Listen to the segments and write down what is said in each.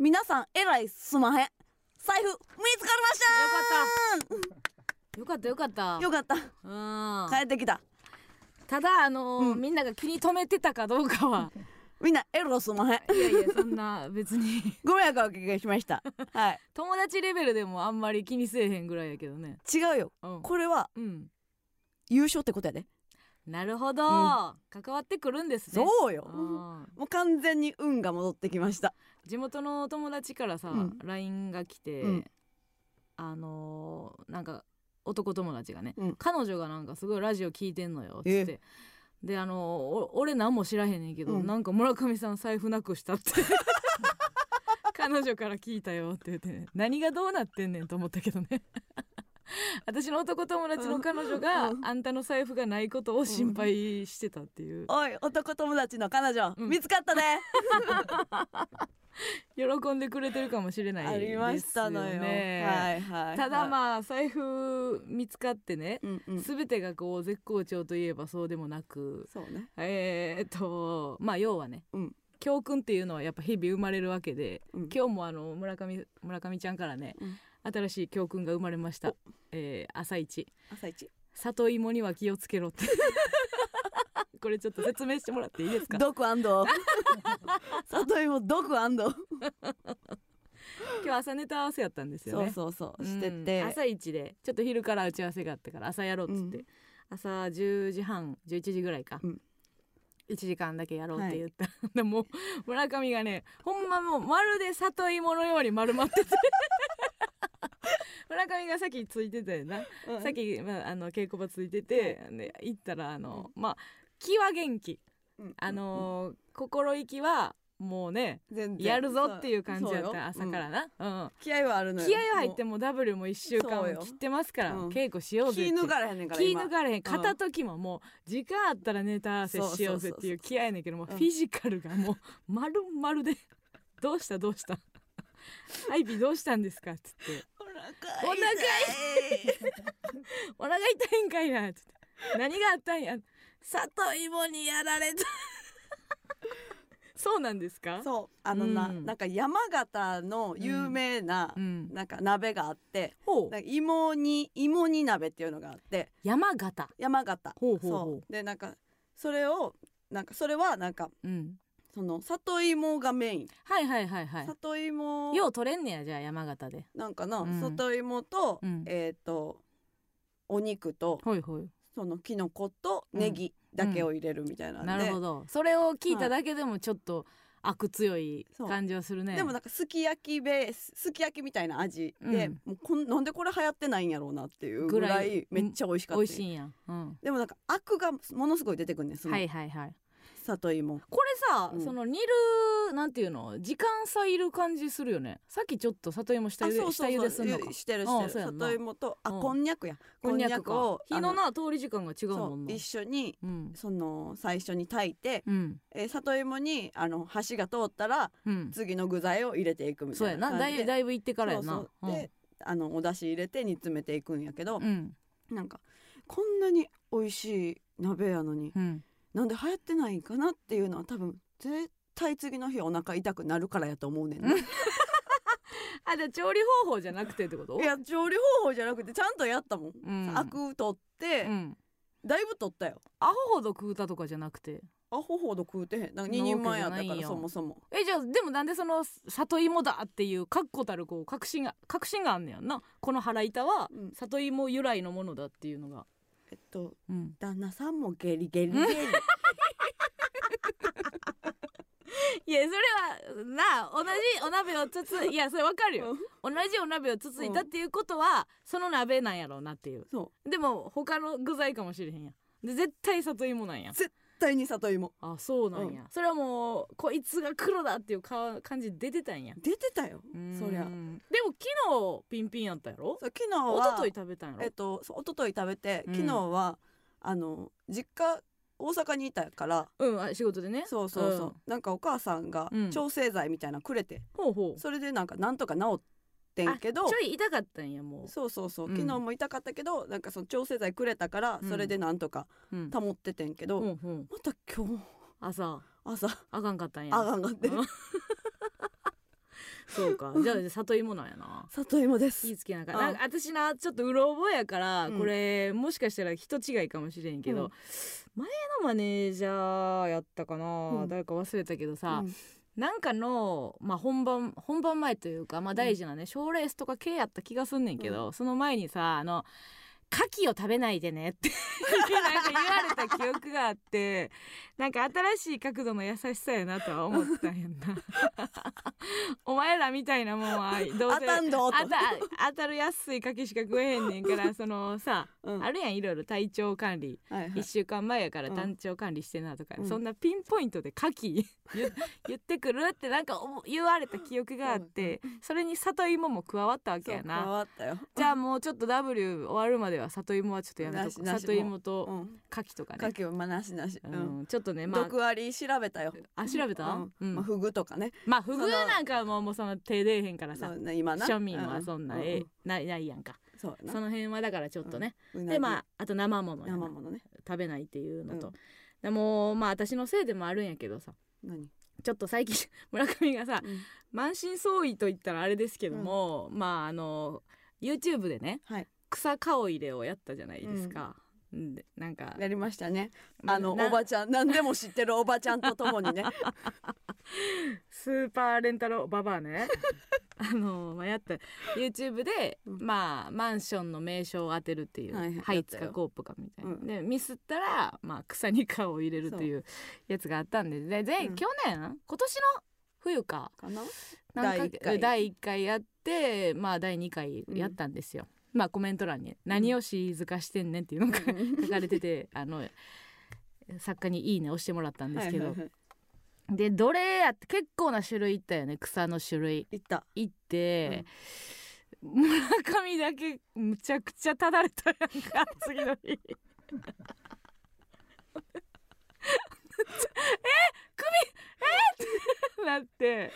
皆さんえらいすまへん。財布見つかりました。よかった。よかったよかった。うん。帰ってきた。ただあのーうん。みんなが気に留めてたかどうかは。みんなエロすまへん。いやいやそんな別に。ご迷惑をおかけしました。はい。友達レベルでもあんまり気にせえへんぐらいやけどね。違うよ。うん、これはうん、優勝ってことやで。なるほど、関わってくるんですね。そうよ。うん。もう完全に運が戻ってきました地元の友達からさ、うん。LINE が来て、うん。あのーなんか男友達がね、うん。彼女がなんかすごいラジオ聞いてんのよっつって。であのーお俺何も知らへんねんけど、うん。なんか村上さん財布なくしたって。彼女から聞いたよって言ってね何がどうなってんねんと思ったけどね 私の男友達の彼女が、うん。あんたの財布がないことを心配してたっていう、おい男友達の彼女、うん。見つかったね。喜んでくれてるかもしれないあですよね。りましたのよ。はいはいただあ、まあ財布見つかってね、うんうん、全てがこう絶好調といえばそうでもなくそうね。えー、っとまあ要はね、うん。教訓っていうのはやっぱ日々生まれるわけで、うん。今日もあの村上村上ちゃんからね、うん新しい教訓が生まれました。お、えー朝一。朝一？里芋には気をつけろって。これちょっと説明してもらっていいですか？毒 里芋毒今日朝ネタ合わせやったんですよそうねそうそう。うんしてて、朝一でちょっと昼から打ち合わせがあったから朝やろうっつって、うん。朝10時半11時ぐらいか、うん。1時間だけやろうって言った、でもう村上がねほんまもうまるで里芋のように丸まってて 村上がさっきついてたよな、うんさっき、まあ、あの稽古場ついてて、で行ったらあの、まあ気は元気。うん。あのー心意気はもうね全然。やるぞっていう感じやった朝からな、うん。気合はあるのよ。気合入っても W も1週間切ってますから、うん稽古しようぜって気抜かれへんねんから気今抜かれへん。片時ももう時間あったらネタ合わせしようぜっていう気合やねんけどもううんフィジカルがもう 丸々で。どうしたどうしたハイビーどうしたんですか？っつって。お腹お腹お腹痛いんかいな。っつって。何があったんや。里芋にやられた。そうなんですか？そう。あのな、うん。なんか山形の有名な、うん。なんか鍋があってほう。なんか芋煮芋煮鍋っていうのがあって。山形。山形。ほうほうほう。そう。でなんかそれをなんかそれはなんかうんその里芋がメイン、はいはいはいはい。里芋。よう取れんねやじゃあ山形で。なんかな、うん。里芋と、うん。えっ、とお肉とほいほい。そのきのことネギだけを入れるみたいなんで、なるほど。それを聞いただけでもちょっと悪強い感じはするね。でもなんかすき焼きベースすき焼きみたいな味で、うん。もうこんなんでこれ流行ってないんやろうなっていうぐらいいめっちゃ美味しかった。美味しいんや、うん、でもなんかアクがものすごい出てくるねそのはいはいはい里芋。これさ、うん。その煮るなんていうの？時間差いる感じするよね。さっきちょっと里芋下ゆで下ゆですんのか。してるあしてる。里芋とあうん。こんにゃくや。こんにゃくか。を火のな通り時間が違うもんな。一緒にうん。その最初に炊いて、うん。えー里芋にあの箸が通ったらうん。次の具材を入れていくみたいな感じ。でだいぶ行ってからやな。であのお出汁入れて煮詰めていくんやけど、うんうん。なんかこんなに美味しい鍋やのにうんなんで流行ってないんかなっていうのは多分絶対次の日お腹痛くなるからやと思うねんな、あじゃあ調理方法じゃなくてってこと？いや調理方法じゃなくてちゃんとやったもん、うん。アク取って、うん。だいぶ取ったよ。アホほど食うたとかじゃなくて？アホほど食うてへん。なんか2なわけ人前やったからそもそも。えじゃあでもなんでその里芋だっていう確固たるこう確信が確信があんねやんな。この腹板はうん。里芋由来のものだっていうのが、えっとうん、旦那さんもゲリゲリゲリ。いやそれはな同じお鍋をつついやそれわかるよ。同じお鍋をつついたっていうことはその鍋なんやろうなっていう。そでも他の具材かもしれへんやん。で絶対里芋なんやう絶対に里芋。あそうなんや、それはもうこいつが黒だっていうか感じ出てたんや。出てたよ。そりゃ。うんでも昨日ピンピンやったやろ？昨日一は昨日食べたんやろ？えっと一昨日食べてうん。昨日は、あの実家大阪にいたから。うんあ仕事でね。そうそうそう、なんかお母さんがうん。調整剤みたいなのくれて、ほうほう。それでなんかなんとか治ってんけど。あちょい痛かったんやもそうそうそう。うん。昨日も痛かったけど、なんかその調整剤くれたからうん。それでなんとかう、うん、保っててんけど、ほうほうまた今日朝。朝。あかんかったんや。あがんがってうん。そうか。じゃあ里芋なんやな。里芋です。気ぃつけなあかなんか私なちょっとうろ覚えやから、うん。これもしかしたら人違いかもしれんけど、うん。前のマネージャーやったかな、うん。誰か忘れたけどさ、うんなんかの、まあ、本番本番前というか、まあ、大事なね賞、ーレースとか系やった気がすんねんけど、その前にさあの牡蠣を食べないでねって。なんか言われた記憶があって。なんか新しい角度の優しさやなとは思ったんやんな。お前らみたいなもんはどうせ当たんど当たる安い牡蠣しか食えへんねんからそのさ、うん。あるやんいろいろ体調管理。はいはい。1週間前やからうん。単調管理してなとか、うん。そんなピンポイントで牡蠣言言ってくるってなんか思言われた記憶があって、それに里芋も加わったわけやな。わったよ。じゃあもうちょっと W 終わるまでは里芋はちょっとやめとこう。里芋うとん。牡蠣とかね。牡、蠣はまあなしなし。ううん。ん、ちょっとねまあ。毒あり調べたよ。あ調べた、ううん。んまあフグとかね。まあフグなんかはもうもうその手出えへんからさ。ね今な。庶民はそんな、うえないないやんか。その辺はだからちょっとね、でまああと生もの生ものね。食べないっていうのと、うん。でもまあ私のせいでもあるんやけどさ。何？ちょっと最近 村上がさうん。満身創痍と言ったらあれですけども、まああの YouTube でねはい草顔入れをやったじゃないですか。ん。でなんか。やりましたね。あのなおばちゃん何でも知ってるおばちゃんとともにね。スーパーレンタルババアね。あの、まあ、やった YouTube で、うん。まあマンションの名称を当てるっていう、はいはいハイツかコープかみたいな、うん。でミスったら、まあ、草に顔を入れるっていうやつがあったんで。でで、うん。去年今年の冬か。かな？なんか第一回。第1回やってまあ第2回やったんですよ、まあコメント欄に「何を静かしてんねん」っていうのが書かれててあの作家に「いいね」押してもらったんですけど、はいはいはい。でどれやって結構な種類いったよね。草の種類。いった。いって、村上だけむちゃくちゃただれたやんか 次の日。え首えって。なって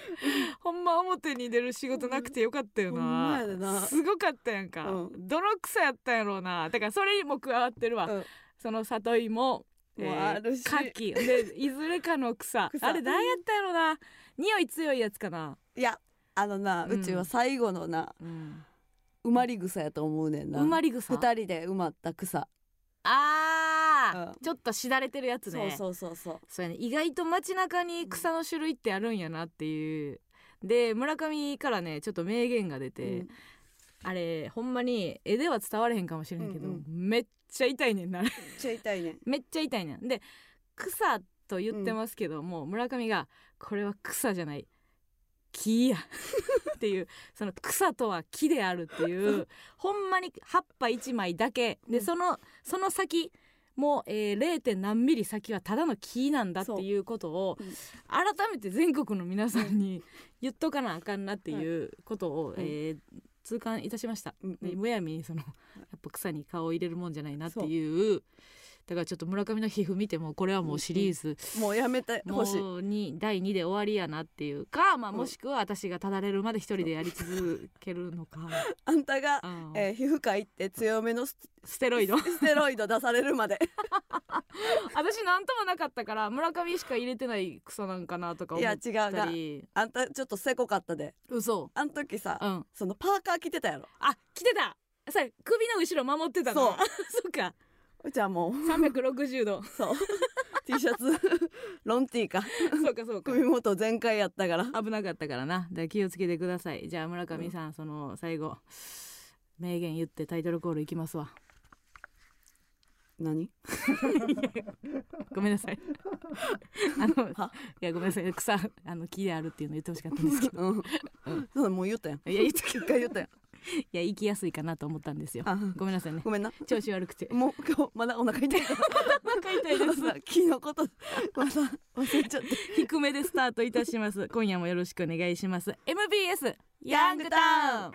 ほんま表に出る仕事なくてよかったよな。な。すごかったやんか、うどの草やったんやろうな。だからそれにも加わってるわ、うん。その里芋。もあるし。牡蠣。でいずれかの草。草。あれ何やったんやろな。匂い強いやつかな。いやあのな、ううんちは最後のなうん。埋まり草やと思うねんな。埋まり草？二人で埋まった草。あー、うん。ちょっとしだれてるやつね。そうそうそうそう。そうやね。意外と街中に草の種類ってあるんやなっていう。で村上からねちょっと名言が出て、うん。あれほんまに絵では伝われへんかもしれんけど、うんうん。めっちゃ痛いねんな。めっちゃ痛いねん。めっちゃ痛いねん。で草と言ってますけども、村上がこれは草じゃない。木や。っていうその草とは木であるっていう ほんまに葉っぱ1枚だけ。でうん。そのその先もう、えー、0. 点何ミリ先はただの木なんだっていうことをうん。改めて全国の皆さんに 言っとかなあかんなっていうことを、うん。えー痛感いたしました。うんでむやみにそのやっぱ草に顔を入れるもんじゃないなっていうだからちょっと村上の皮膚見てもこれはもうシリーズ、もうやめてほしい。もうに第2で終わりやなっていうか、まあ、うんもしくは私がただれるまで一人でやり続けるのか、あんたが、うん。えー皮膚科行って強めのスステロイド。ステロイド出されるまで。私なんともなかったから村上しか入れてない草なんかなとか思っいや違う。たなりあんたちょっとせこかったで。嘘。あん時さ、うん。そのパーカー着てたやろ。あ来てた。さ首の後ろ守ってたなそう。そっかうちはもう360度。そう。T シャツ。ロンティーか。そうかそうか。首元全開やったから。危なかったからな。で気をつけてください。じゃあ村上さん、その最後名言言ってタイトルコールいきますわ。何？ごめんなさい。あのは？いやごめんなさい。草あの木であるっていうの言ってほしかったんですけど。うん、そうもう言ったやん。いや一回言ったやん いや行きやすいかなと思ったんですよ。あごめんなさいね。ごめんな。調子悪くて。もう今日まだお腹痛い。から痛いです。さ木のことまだ忘れちゃって。低めでスタートいたします。今夜もよろしくお願いします。MBS ヤングタウン。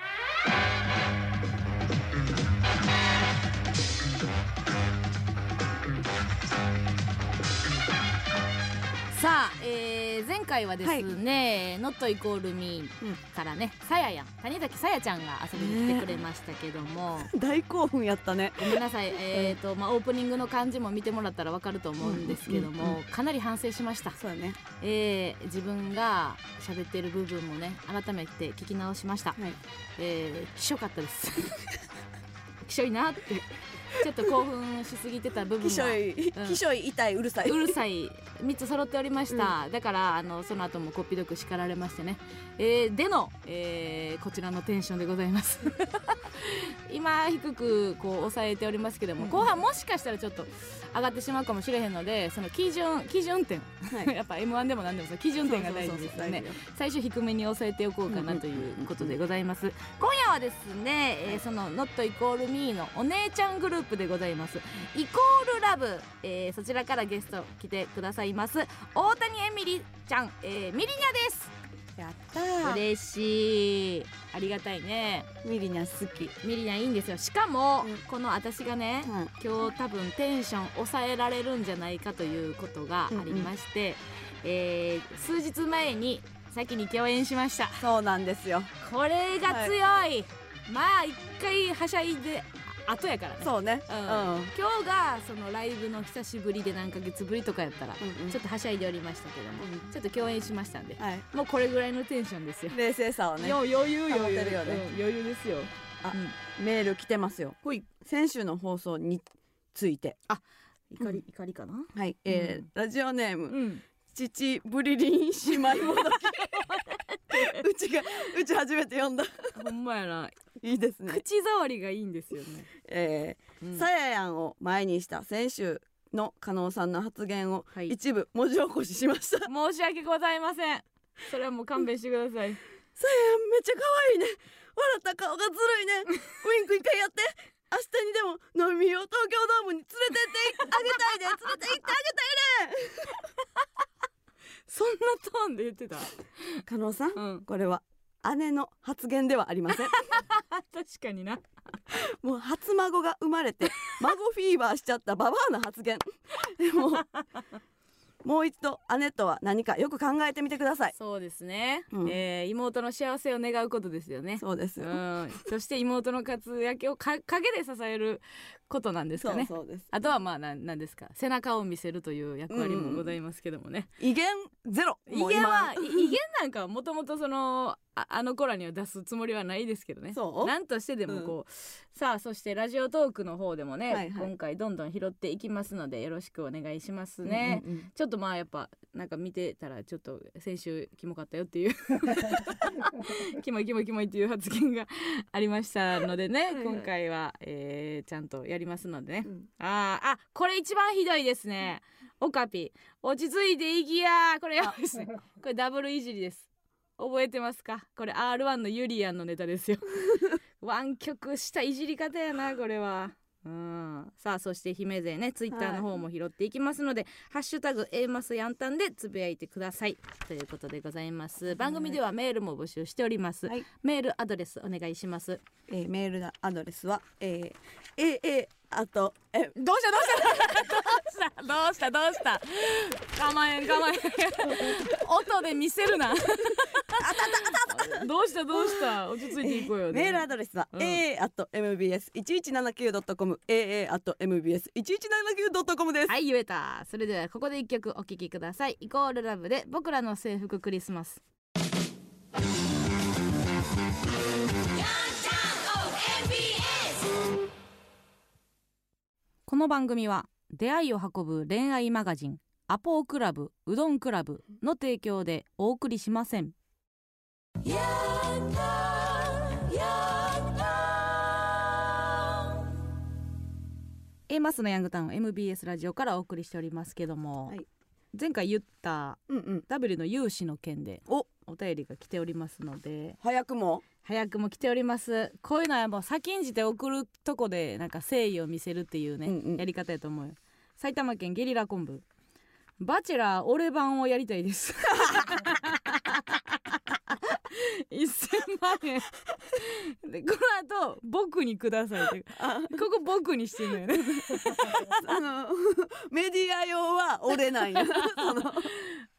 さあ、えー前回はですね「ノットイコールミーうんからねさややん谷崎さやちゃんが遊びに来てくれましたけども、大興奮やったね。ごめんなさい、えーとまあ、オープニングの感じも見てもらったらわかると思うんですけども、かなり反省しました、そうやね。えー自分が喋ってる部分もね改めて聞き直しました、はい。えー、きしょかったです。きしょいなってちょっと興奮しすぎてた部分きしょは いうん。きしょい痛いうるさい。うるさい。3つ揃っておりました、だからあのその後もこっぴどく叱られましてね、えーでの、えーこちらのテンションでございます。今低くこう抑えておりますけども、うん。後半もしかしたらちょっと上がってしまうかもしれへんのでその基準基準点。はい。やっぱ m 1でも何でもその基準点が大事ですよね。最初低めに抑えておこうかなということでございます。今夜はですね、えーその Not イコール Me のお姉ちゃんグループでございます。イコールラブ、えーそちらからゲスト来てくださいます。大谷エミリちゃん、えーミリニャですやったー。嬉しい。ありがたいね。ミリナ好き。ミリニャいいんですよ。しかも、うん。この私がね、うん。今日多分テンション抑えられるんじゃないかということがありまして、えー数日前に先に共演しました。そうなんですよ。これが強い、まあ一回はしゃいで後やからね。そうね。うん。うん。今日がそのライブの久しぶりで何ヶ月ぶりとかやったら、うんうん。ちょっとはしゃいでおりましたけども、うんちょっと共演しましたんで、はい。もうこれぐらいのテンションですよ、冷静さをね。よ余裕保余裕てるよね。うん余裕ですよ。あうん。メール来てますよ。ほい。先週の放送について。怒り、怒りかな？はい。えーうん。ラジオネームうん父ブリリン姉妹もどき。うちがうち初めて読んだ。ほんまやな、いいですね。口触りがいいんですよね、えうん。ーさややんを前にした先週の加納さんの発言をはい。一部文字起こししました、さ申し訳ございません。それはもう勘弁してください。ややんめっちゃ可愛いね。笑った顔がずるいね。ウインク一回やって。明日にでも飲みを東京ドームに連れてってあげたいで連れて行ってあげたいそんなトーンで言ってた？ね加納さんうん。これは姉の発言ではありません。確かにな。もう初孫が生まれて 孫フィーバーしちゃったババアの発言。でももう一度姉とは何かよく考えてみてください。そうですね、うん。えー妹の幸せを願うことですよね。そうですよ、うん、そして妹の活躍をか陰で支えることなんですかね。そうです。あとはまあなんなんですか。背中を見せるという役割もございますけどもね、威厳ゼロ。威厳は威厳なんかはもともとそのああの子らには出すつもりはないですけどね。そう？なんとしてでもこう、さあそしてラジオトークの方でもね、はいはい。今回どんどん拾っていきますのでよろしくお願いしますね、うんうんうんちょっとまあやっぱなんか見てたらちょっと先週キモかったよっていう。キモいキモいキモいっていう発言がありましたのでね。はいはい。今回は、えーちゃんとやりますのでね、うん。あーあこれ一番ひどいですね。オカピ。落ち着いていきやこれやばいですね。これダブルいじりです。覚えてますか？これ R1 のユリアンのネタですよ。湾曲したいじり方やなこれはうん。さあそして姫勢ねツイッターの方も拾っていきますので「ハッシュタグ A マスヤンタン」でつぶやいてください。ということでございます。番組ではメールも募集しております、はい。メールアドレスお願いします。えーメールアドレスは、えー、あとえどうしたどうした？どうした？どうした？どうした構えん構えん。音で見せるな。どうしたどうした？落ち着いていこうよ、メールアドレスは、うん。AA あと MBS 一一七九ドットコム。AA あと MBS 一一七九ドットコムです。はい言えた。それではここで一曲お聴きください。イコールラブで僕らの制服クリスマスこの番組は出会いを運ぶ恋愛マガジンアポークラブうどんクラブの提供でお送りしません。 Aマッソのヤングタウン MBS ラジオからお送りしておりますけども、はい。前回言ったうんうん。W の有志の件でお。お便りが来ておりますので早くも早くも来ております。こういうのはもう先んじて送るとこでなんか誠意を見せるっていうね、うんうん。やり方やと思うよ。埼玉県ゲリラ昆布。バチェラー俺版をやりたいです 1000万円。でこの後僕にくださいって。あ。ここ僕にしてんのよね。あのメディア用は俺なんや その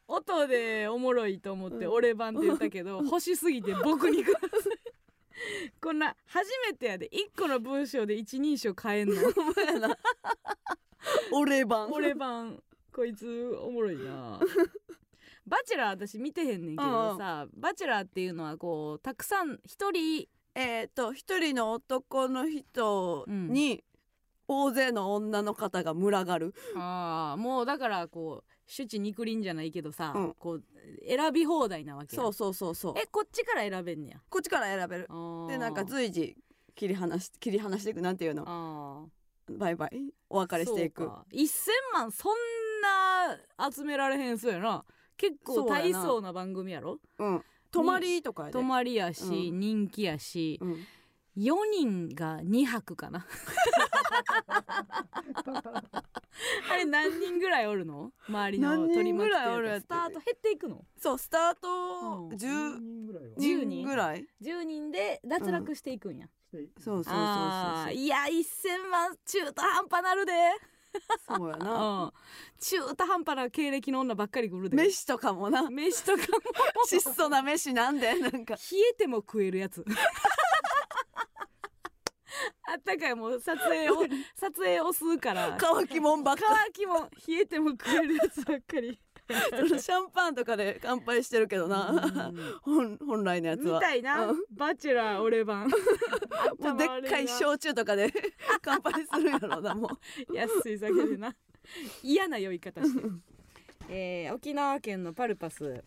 音でおもろいと思ってうん。俺版って言ったけど欲しすぎて僕にください。こんな初めてやで。一個の文章で一人称変えんの。俺版俺版こいつおもろいなバチェラー私見てへんねんけどさバチェラーっていうのはこうたくさん一人えっ、と一人の男の人に大勢の女の方が群がる、あーもうだからこう手地肉林じゃないけどさ、うん。こう選び放題なわけや。そうそうそうそう。えこっちから選べんねや。こっちから選べる。あー。でなんか随時切り離し切り離していくなんていうの。あー。バイバイ。お別れしていく。そうか。1000万そんな集められへんそうやな結構大層な番組やろ？うん。泊まりとかやで。泊まりやし、うん。人気やし、うん。4人が2泊かな。あれ何人ぐらいおるの？周りの何人取り巻きというか。ぐらいおるやつスタート減っていくの？そうスタートうん。10人ぐらいは。10人ぐらい。10人。で脱落していくんや、してそうそうそうあーそう。いや1000万中途半端なるでそうやうなん。中途半端な経歴の女ばっかり来るで。飯とかもな。飯とかも。質素な飯なんでなんか。冷えても食えるやつ。あったかいもう撮影を 撮影をするから。乾きもんばっか。乾きも冷えても食えるやつばっかり そのシャンパンとかで乾杯してるけどな。本本来のやつみはたいな、うん。バチェラー俺版。もうでっかい焼酎とかで乾杯するんやろなもう 安い酒でな。嫌な酔い方して。る、えー沖縄県のパルパス。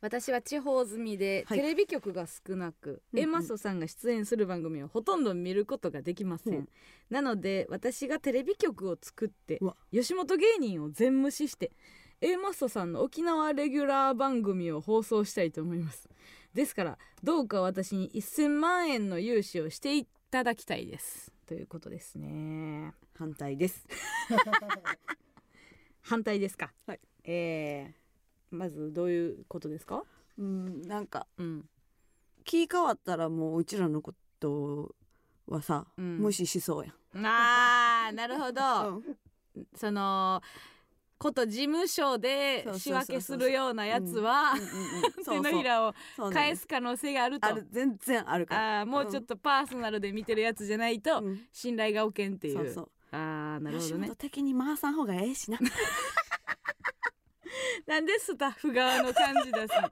私は地方住みで、はい。テレビ局が少なく、うんうん。エマソさんが出演する番組をほとんど見ることができません、う。んなので私がテレビ局を作って吉本芸人を全無視して A マッソさんの沖縄レギュラー番組を放送したいと思います。ですからどうか私に1000万円の融資をしていただきたいです。ということですね。反対です。反対ですか。はい。えー、まずどういうことですか？うんなんかうん。気変わったらもううちらのことはさ、うん。無視しそうやん、あーなるほど、うん。そのこと事務所で仕分けするようなやつはうんうんうん 手のひらを返す可能性があると。全然あるから。あーもうちょっとパーソナルで見てるやつじゃないとうん。信頼がおけんっていう、そうそう。あーなるほどね。的に回さん方がええしな。なんでスタッフ側の感じ出すの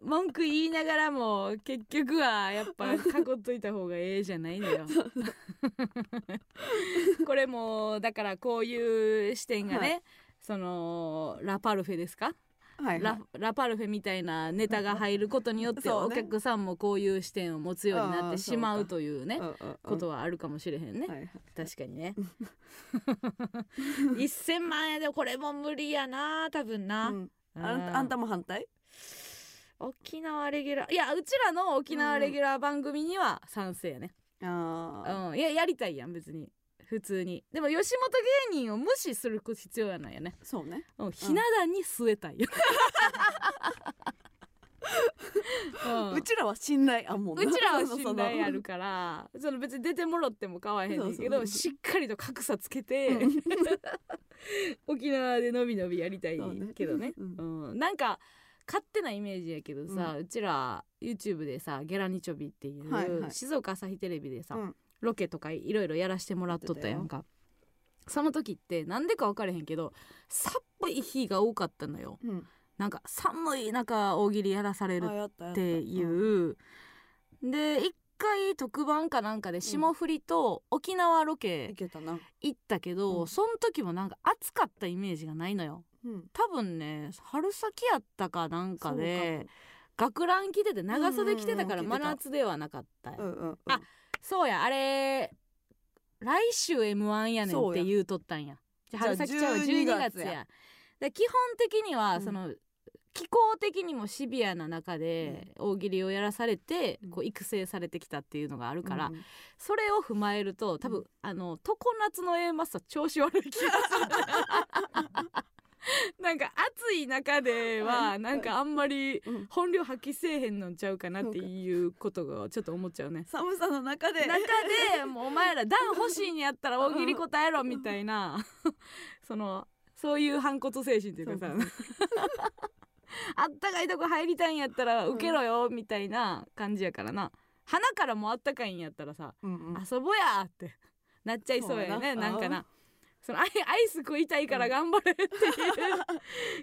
文句言いながらも結局はやっぱ囲っといた方がええじゃないのよ。これもだからこういう視点がね、はそのラパルフェですか、はい、はラい、ラパルフェみたいなネタが入ることによってお客さんもこういう視点を持つようになってしまうというねうんうんうんことはあるかもしれへんね、はいはい。確かにね。1000万円でこれも無理やな多分な、うん。あんたあんたも反対？沖縄レギュラー。いやうちらの沖縄レギュラー番組には賛成やね、あうん。いややりたいやん別に普通に。でも吉本芸人を無視する必要はないよね。ーそうね。うんひな壇に据えたいよ、うん。うちらは信頼あんもんな。うちらは信頼あるからその別に出てもろっても構わへんねんけどしっかりと格差つけて 沖縄でのびのびやりたいけどね。ううん。なんか勝手なイメージやけどさ、うちら YouTube でさ「ゲラニチョビ」っていう、はいはい。静岡朝日テレビでさ、うんロケとかいろいろやらしてもらっとったやんか。その時ってなんでか分からへんけど寒い日が多かったのよ。うん。なんか寒い中大喜利やらされるっていう。ん。う、で一回特番かなんかで霜降りと沖縄ロいケ行ったけど、うん。その時もなんか暑かったイメージがないのよ。うん。多分ね春先やったかなんかでそ学ラン着てて長袖着てたから真夏ではなかった。うんうん。あそうやあれ来週 m 1やねんって言うとったんや。じゃあ春先ちゃうわ12 12月月や。基本的にはうん。その、気候的にもシビアな中で大喜利をやらされて、うん。こう育成されてきたっていうのがあるから、それを踏まえると多分、うん。あの常夏の A マスター調子悪い気がする なんか暑い中ではなんかあんまりうん。本領発揮せえへんのちゃうかなっていうことがちょっと思っちゃうね。寒さの中で。中でもうお前ら暖欲しいんやったら大喜利答えろみたいな。そのそういう反骨精神というかさ。あったかいとこ入りたいんやったら受けろよみたいな感じやからな。鼻からもあったかいんやったらさうんうん。遊ぼやってなっちゃいそうやねな。んかなそのアイアイス食いたいから頑張れっていう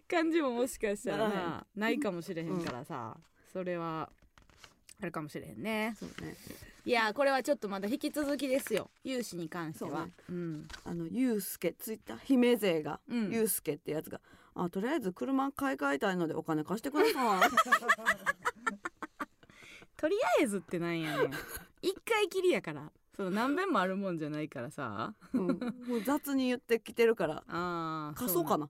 感じももしかしたらななないかもしれへんからさそれはあるかもしれへんね。そうね。いやこれはちょっとまだ引き続きですよ。融資に関しては。そうね。うん。あのユうスケツイッター姫勢がうん。ユうスケってやつがあとりあえず車買い替えたいのでお金貸してください。とりあえずってなんやねん。一回きりやからその何遍もあるもんじゃないからさ。うん、もう雑に言ってきてるから。あー貸そうかな。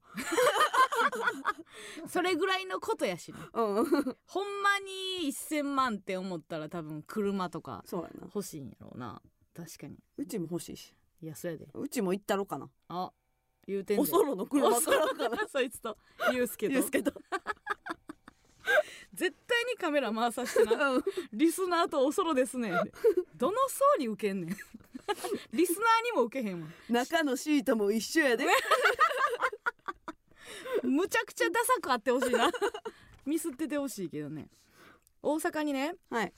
それぐらいのことやしね。うん。ほんまに1,000万って思ったら多分車とか欲しいんやろうな。確かに。うちも欲しいし。いやそやで。うちも行ったろかな。あ言うてんで。おそろの車買おうかな。そいつと。ユうスケと。ユうスケと絶対にカメラ回さしてな。うん。リスナーとおそろですね。んどの層に受けんねん。リスナーにも受けへんわ。中のシートも一緒やで。むちゃくちゃダサくあってほしいな。ミスっててほしいけどね。大阪にねはい。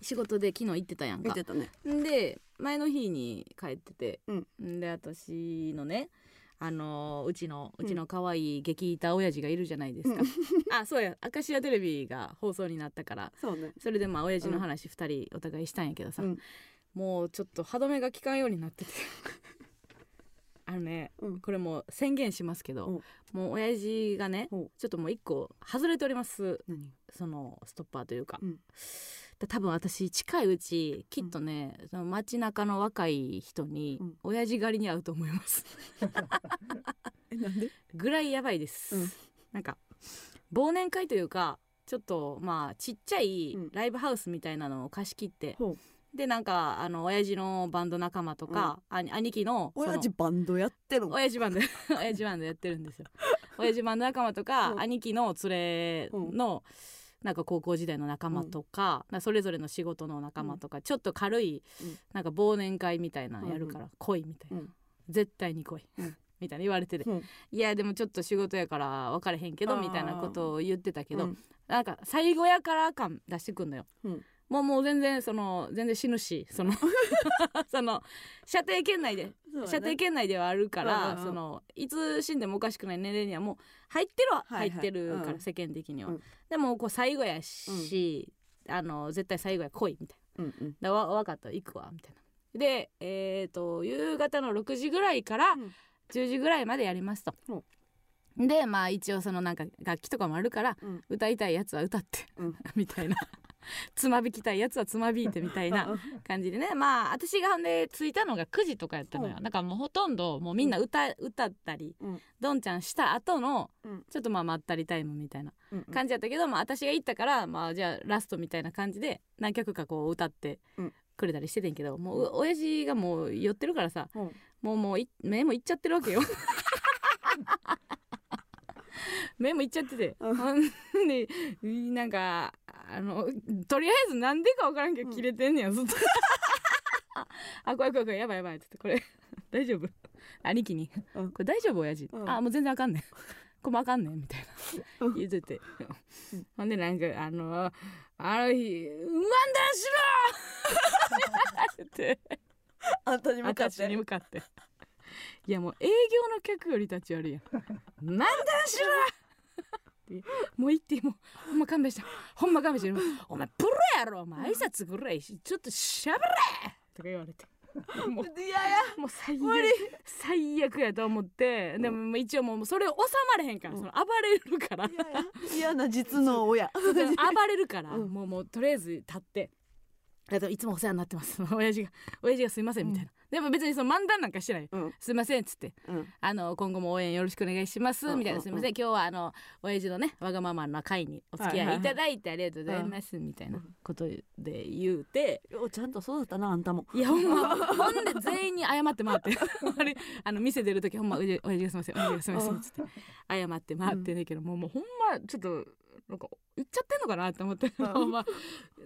仕事で昨日行ってたやんか。見てたね。で前の日に帰ってて、うん。で私のねあのうちのうちの可愛い激イタ親父がいるじゃないですか、あそうや。明石家テレビが放送になったから。そうね。それでまあ親父の話2人お互いしたんやけどさ、うん。もうちょっと歯止めが効かんようになってて。あのねうん。これもう宣言しますけど、うん。もう親父がねちょっともう一個外れております。何？そのストッパーというか、多分私近いうちきっとね、その街中の若い人にうん。親父狩りに会うと思います。えなんで？ぐらいやばいです、うん。なんか忘年会というかちょっとまあちっちゃいうん。ライブハウスみたいなのを貸し切って、ほう。でなんかあの親父のバンド仲間とか、兄兄貴の親父バンドやってるの？親父バンド 親父バンドやってるんですよ。親父バンド仲間とか、う。ん兄貴の連れの、なんか高校時代の仲間とか,、それぞれの仕事の仲間とか、ちょっと軽い、うん。なんか忘年会みたいなのやるから、来いみたいな、うん。絶対に来い、うん。みたいな言われてて、うん。いやでもちょっと仕事やから分からへんけどみたいなことを言ってたけど、うんなんか最後やから感出してくんのよ。うんもうもう全然その全然死ぬしその その射程圏内でね。射程圏内ではあるから、うんうんうん。そのいつ死んでもおかしくない年齢にはもう入ってるは入ってるから、うん。世間的には、うん。でもこう最後やし、あの絶対最後や来いみたいうんうん。なだわ分かった行くわみたいな。でえっ、と夕方の6時ぐらいからうん。10時ぐらいまでやりますと、でまあ一応そのなんか楽器とかもあるからうん。歌いたいやつは歌って、うん。みたいな つまびきたいやつはつまびいてみたいな感じでね。まあ私がほんで着いたのが9時とかやったのよ、うん。だからもうほとんどもうみんな歌,、歌ったりうん。どんちゃんした後のうん。ちょっとまあまったりタイムみたいなうん感じやったけど、まあ私が行ったからまあじゃあラストみたいな感じで何曲かこう歌ってうん。くれたりしててんけどもうお親父がもう酔ってるからさうん。もうもうい目もいっちゃってるわけよ。目もいっちゃってて、うん。ほんでなんかあのとりあえずなんでか分からんけどうん。切れてんねやずっと。あ怖い怖い怖いやばいやばいって言ってこれ 大丈夫？兄貴に、うん。これ大丈夫親父、うん。あもう全然あかんねん。これもあかんねんみたいな。うん。言ってて、うん。ほんでなんかあのあの日「漫談しろ!」って。あんたに向かっ私にて向かって。いやもう営業の客より立ち悪いやん漫談しろって。もう言ってもうほんま勘弁して。ほんま勘弁して。お前プロやろ。お前挨拶ぐらい。しちょっとしゃべれ。とか言われて。もういや。いやもう最悪。最悪やと思って。でも一応もうそれ収まれへんから、うん。その暴れるから。嫌な。実の親。暴れるから、うん。もうもうとりあえず立って。いつもお世話になってます。親父が親父がすいませんみたいな、でも別にその漫談なんかしてない。ようん。すいませんっつって。うん。あの今後も応援よろしくお願いします。うんみたいなすいません。今日はあの親父のねわがままな会にお付き合いいただいてありがとうござい。ますみたいなことで言う。てようちゃんとそうだったなあんたも。いやほんまほんで全員に謝って回って。あれあの店出る時ほんまおじ親父がすいません。親父がすいませんっつって。謝って回ってんねんけど、もうもうほんまちょっとなんか言っちゃってんのかなって思って、うん。ほんま。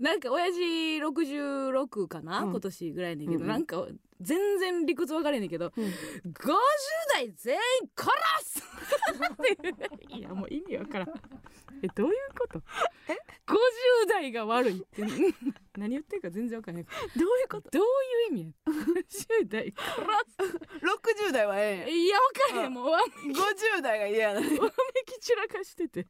なんか親父66かな、うん。今年ぐらいやねんけど、うんうん。なんか全然理屈分かれへんけど、うん。50代全員殺す！いやもう意味わからん。えどういうこと？え？50代が悪いって。何言ってるか全然わからへん。どういうこと？どういう意味や？50代殺す。60代はええいやわからへん。もうわ50代が嫌やなめき散らかしてて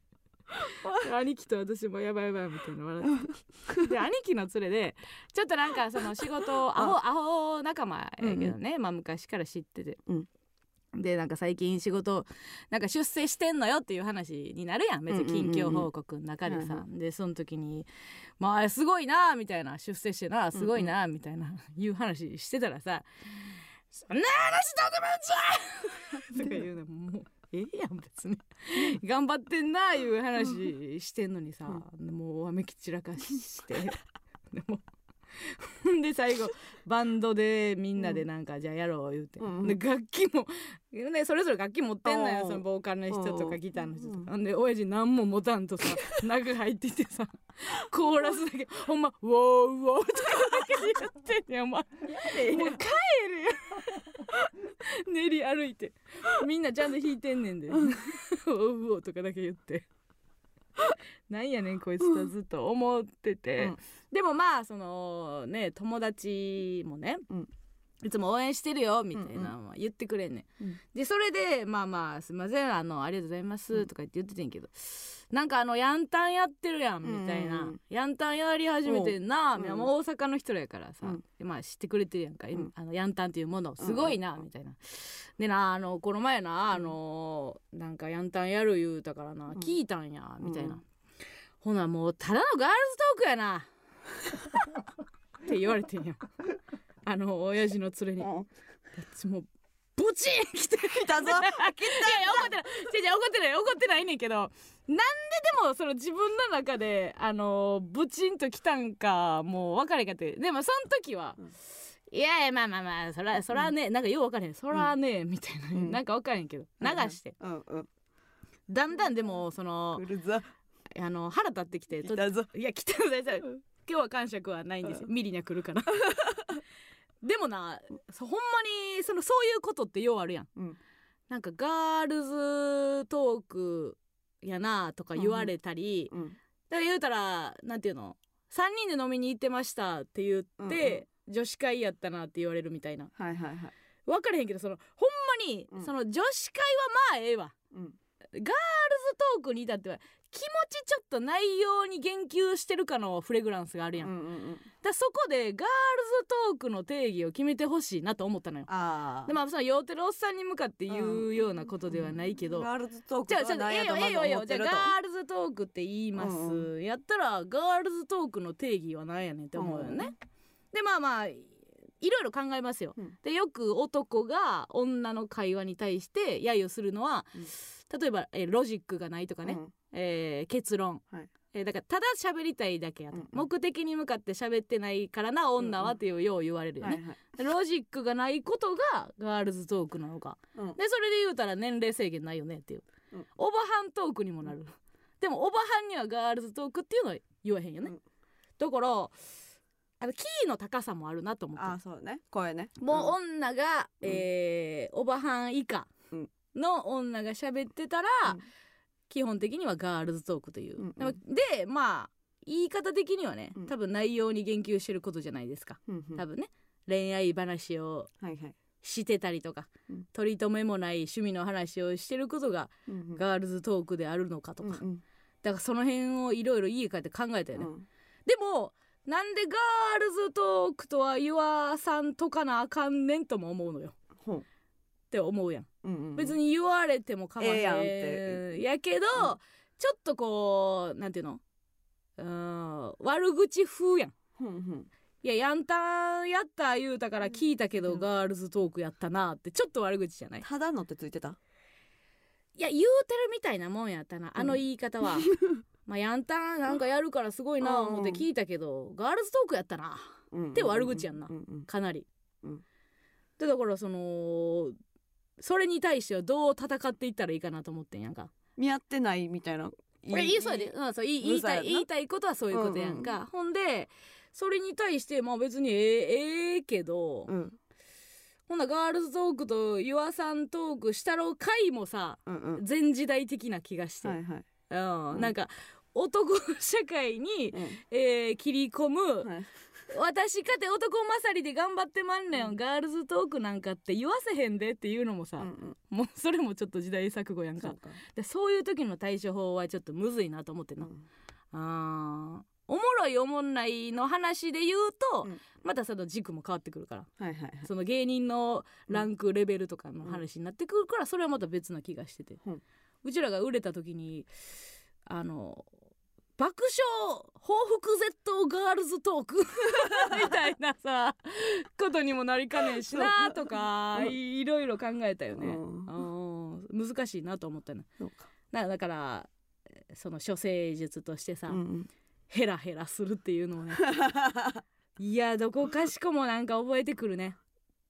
兄貴と私もやばいやばいみたいな笑って。てで兄貴の連れでちょっとなんかその仕事 アホアホ仲間やけどね、まあ昔から知ってて、うん。でなんか最近仕事なんか出世してんのよっていう話になるやん別に近況報告の中でさ、うんでその時に「まあすごいな」みたいな出世してなすごいなみたいないう話してたらさ「そんな話どうでもいいんじゃ! 」とか言うのもうええやん別に。頑張ってんないう話してんのにさ、もうわめき散らかして。でもで最後バンドでみんなでなんかじゃあやろう言うて、うん。で楽器も、ね、それぞれ楽器持ってんのようん。そのボーカルの人とかギターの人とうんか、ほん。で親父何も持たんとさ 中入ってきてさコーラスだけほんま「ウォーウォー」とかだけ言ってんねんお前。もう帰るよ 練り歩いてみんなちゃんと弾いてんねんで「ウォーウォー」とかだけ言って。なんやねんこいつとずっと思ってて、うん。でもまあそのね友達もね、うん。いつも応援してるよみたいなうんのは言ってくれんねん、うん。でそれでまあまあすいませんあのありがとうございますうんとか言って言っててんけど、なんかあのヤンタンやってるやんみたいな、うんヤンタンやり始めてんな、うん大阪の人らやからさ、うん。でまあ知ってくれてるやんか、ん。あのヤンタンっていうものすごいな、うんみたいな。でなあのこの前なあの、なんかヤンタンやる言うたからな、ん。聞いたんやみたいな、うん。ほなもうただのガールズトークやな。って言われてんやあの親父の連れに。もうブチン来て来たぞ。いやいや怒ってない。違う違う怒ってない。怒ってないねんけど。なんででもその自分の中であのブチンと来たんかもう分かれんかって。でもその時は、うん。いやいやまあまあまあそらそらね、なんかよう分からへん。そらね、みたいな、うん。なんか分からへんけど。流して、うんうん。だんだんでもそのあの腹立ってきて来たぞ。いや来たぞ今日は感触はないんですよ、ミリには来るから でもなそほんまにそのそういうことってようあるやん。うん。なんかガールズトークやなとか言われたり、うん。だから言うたらなんていうの3人で飲みに行ってましたって言って、女子会やったなって言われるみたいな。はいはいはい。分かれへんけどそのほんまに、うん。その女子会はまあええわ。うんガールズトークに至っては気持ちちょっと内容に言及してるかのフレグランスがあるやん、うんうんうん。らそこでガールズトークの定義を決めてほしいなと思ったのよ。ああでまあその酔うてるおっさんに向かって言うようなことではないけど、ガールズトークじゃあじゃあええよええよええよじゃあガガールズトークって言います、うんやったらガールズトークの定義は何やねんって思うよね、でまあまあいろいろ考えますよ、うん。でよく男が女の会話に対して揶揄するのは、例えば、えーロジックがないとかね、えー結論、はい。えーだからただ喋りたいだけやと、うんうん。目的に向かって喋ってないからな女はっていうよう言われるよね、はいはい。ロジックがないことがガールズトークなのか。うん。でそれで言うたら年齢制限ないよねっていう、うん。オバハントークにもなる、でもオバハンにはガールズトークっていうのは言わへんよね、うん。だからあのキーの高さもあるなと思って。ああそうね。声ね。もう女が、うん。えーオバハン以下うんの女が喋ってたら、うん。基本的にはガールズトークという、うんうん。でまあ言い方的にはね、うん。多分内容に言及してることじゃないですか。うんうん。多分ね。恋愛話をはいはい。してたりとか、うん。取り留めもない趣味の話をしてることがうんうん。ガールズトークであるのかとか、うんうん。だからその辺をいろいろ家帰って考えたよね、うん。でもなんでガールズトークとは言わさんとかなあかんねんとも思うのよ。ほう。って思うやん。うんうん別に言われても構わへん、ええやんって。やけど、うん。ちょっとこうなんていうの？うーん悪口風やん。うんうん。いやヤンタンやった言うたから聞いたけど、うん。ガールズトークやったなってちょっと悪口じゃない。ただのってついてた？いや言うてるみたいなもんやったな。あの言い方は、まあヤンタンなんかやるからすごいな思って聞いたけど、ガールズトークやったな。で悪口やんな。うんうんかなり、うん。でだからそのそれに対してはどう戦っていったらいいかなと思ってんやんか。見合ってないみたいなえ言いそうやで、うん、そう言い言いたい言いたいことはそういうことやんか、ほんでそれに対してまあ別にええええけど、うん。ほんなガールズトークとユアさんトークしたろ回もさうんうん。前時代的な気がして、はいはい。うんうん。なんか男社会に、うん。えー切り込む、はい。私かて男勝りで頑張ってまんねん、うん。ガールズトークなんかって言わせへんでっていうのもさ、うんうん。もうそれもちょっと時代錯誤やんか。そうか。でそういう時の対処法はちょっとむずいなと思ってな、うん。あーおもろいおもんないの話で言うと、うん。またその軸も変わってくるから。はいはいはい。その芸人のランクレベルとかの話になってくるからそれはまた別な気がしてて、うん。うちらが売れた時にあの爆笑報復 Z ガールズトーク みたいなさことにもなりかねんしなとかうん。いいろいろ考えたよね、うん。うん。難しいなと思ったのだだからその処世術としてさ、うんうん。ヘラヘラするっていうのをね。いやどこかしこもなんか覚えてくるね。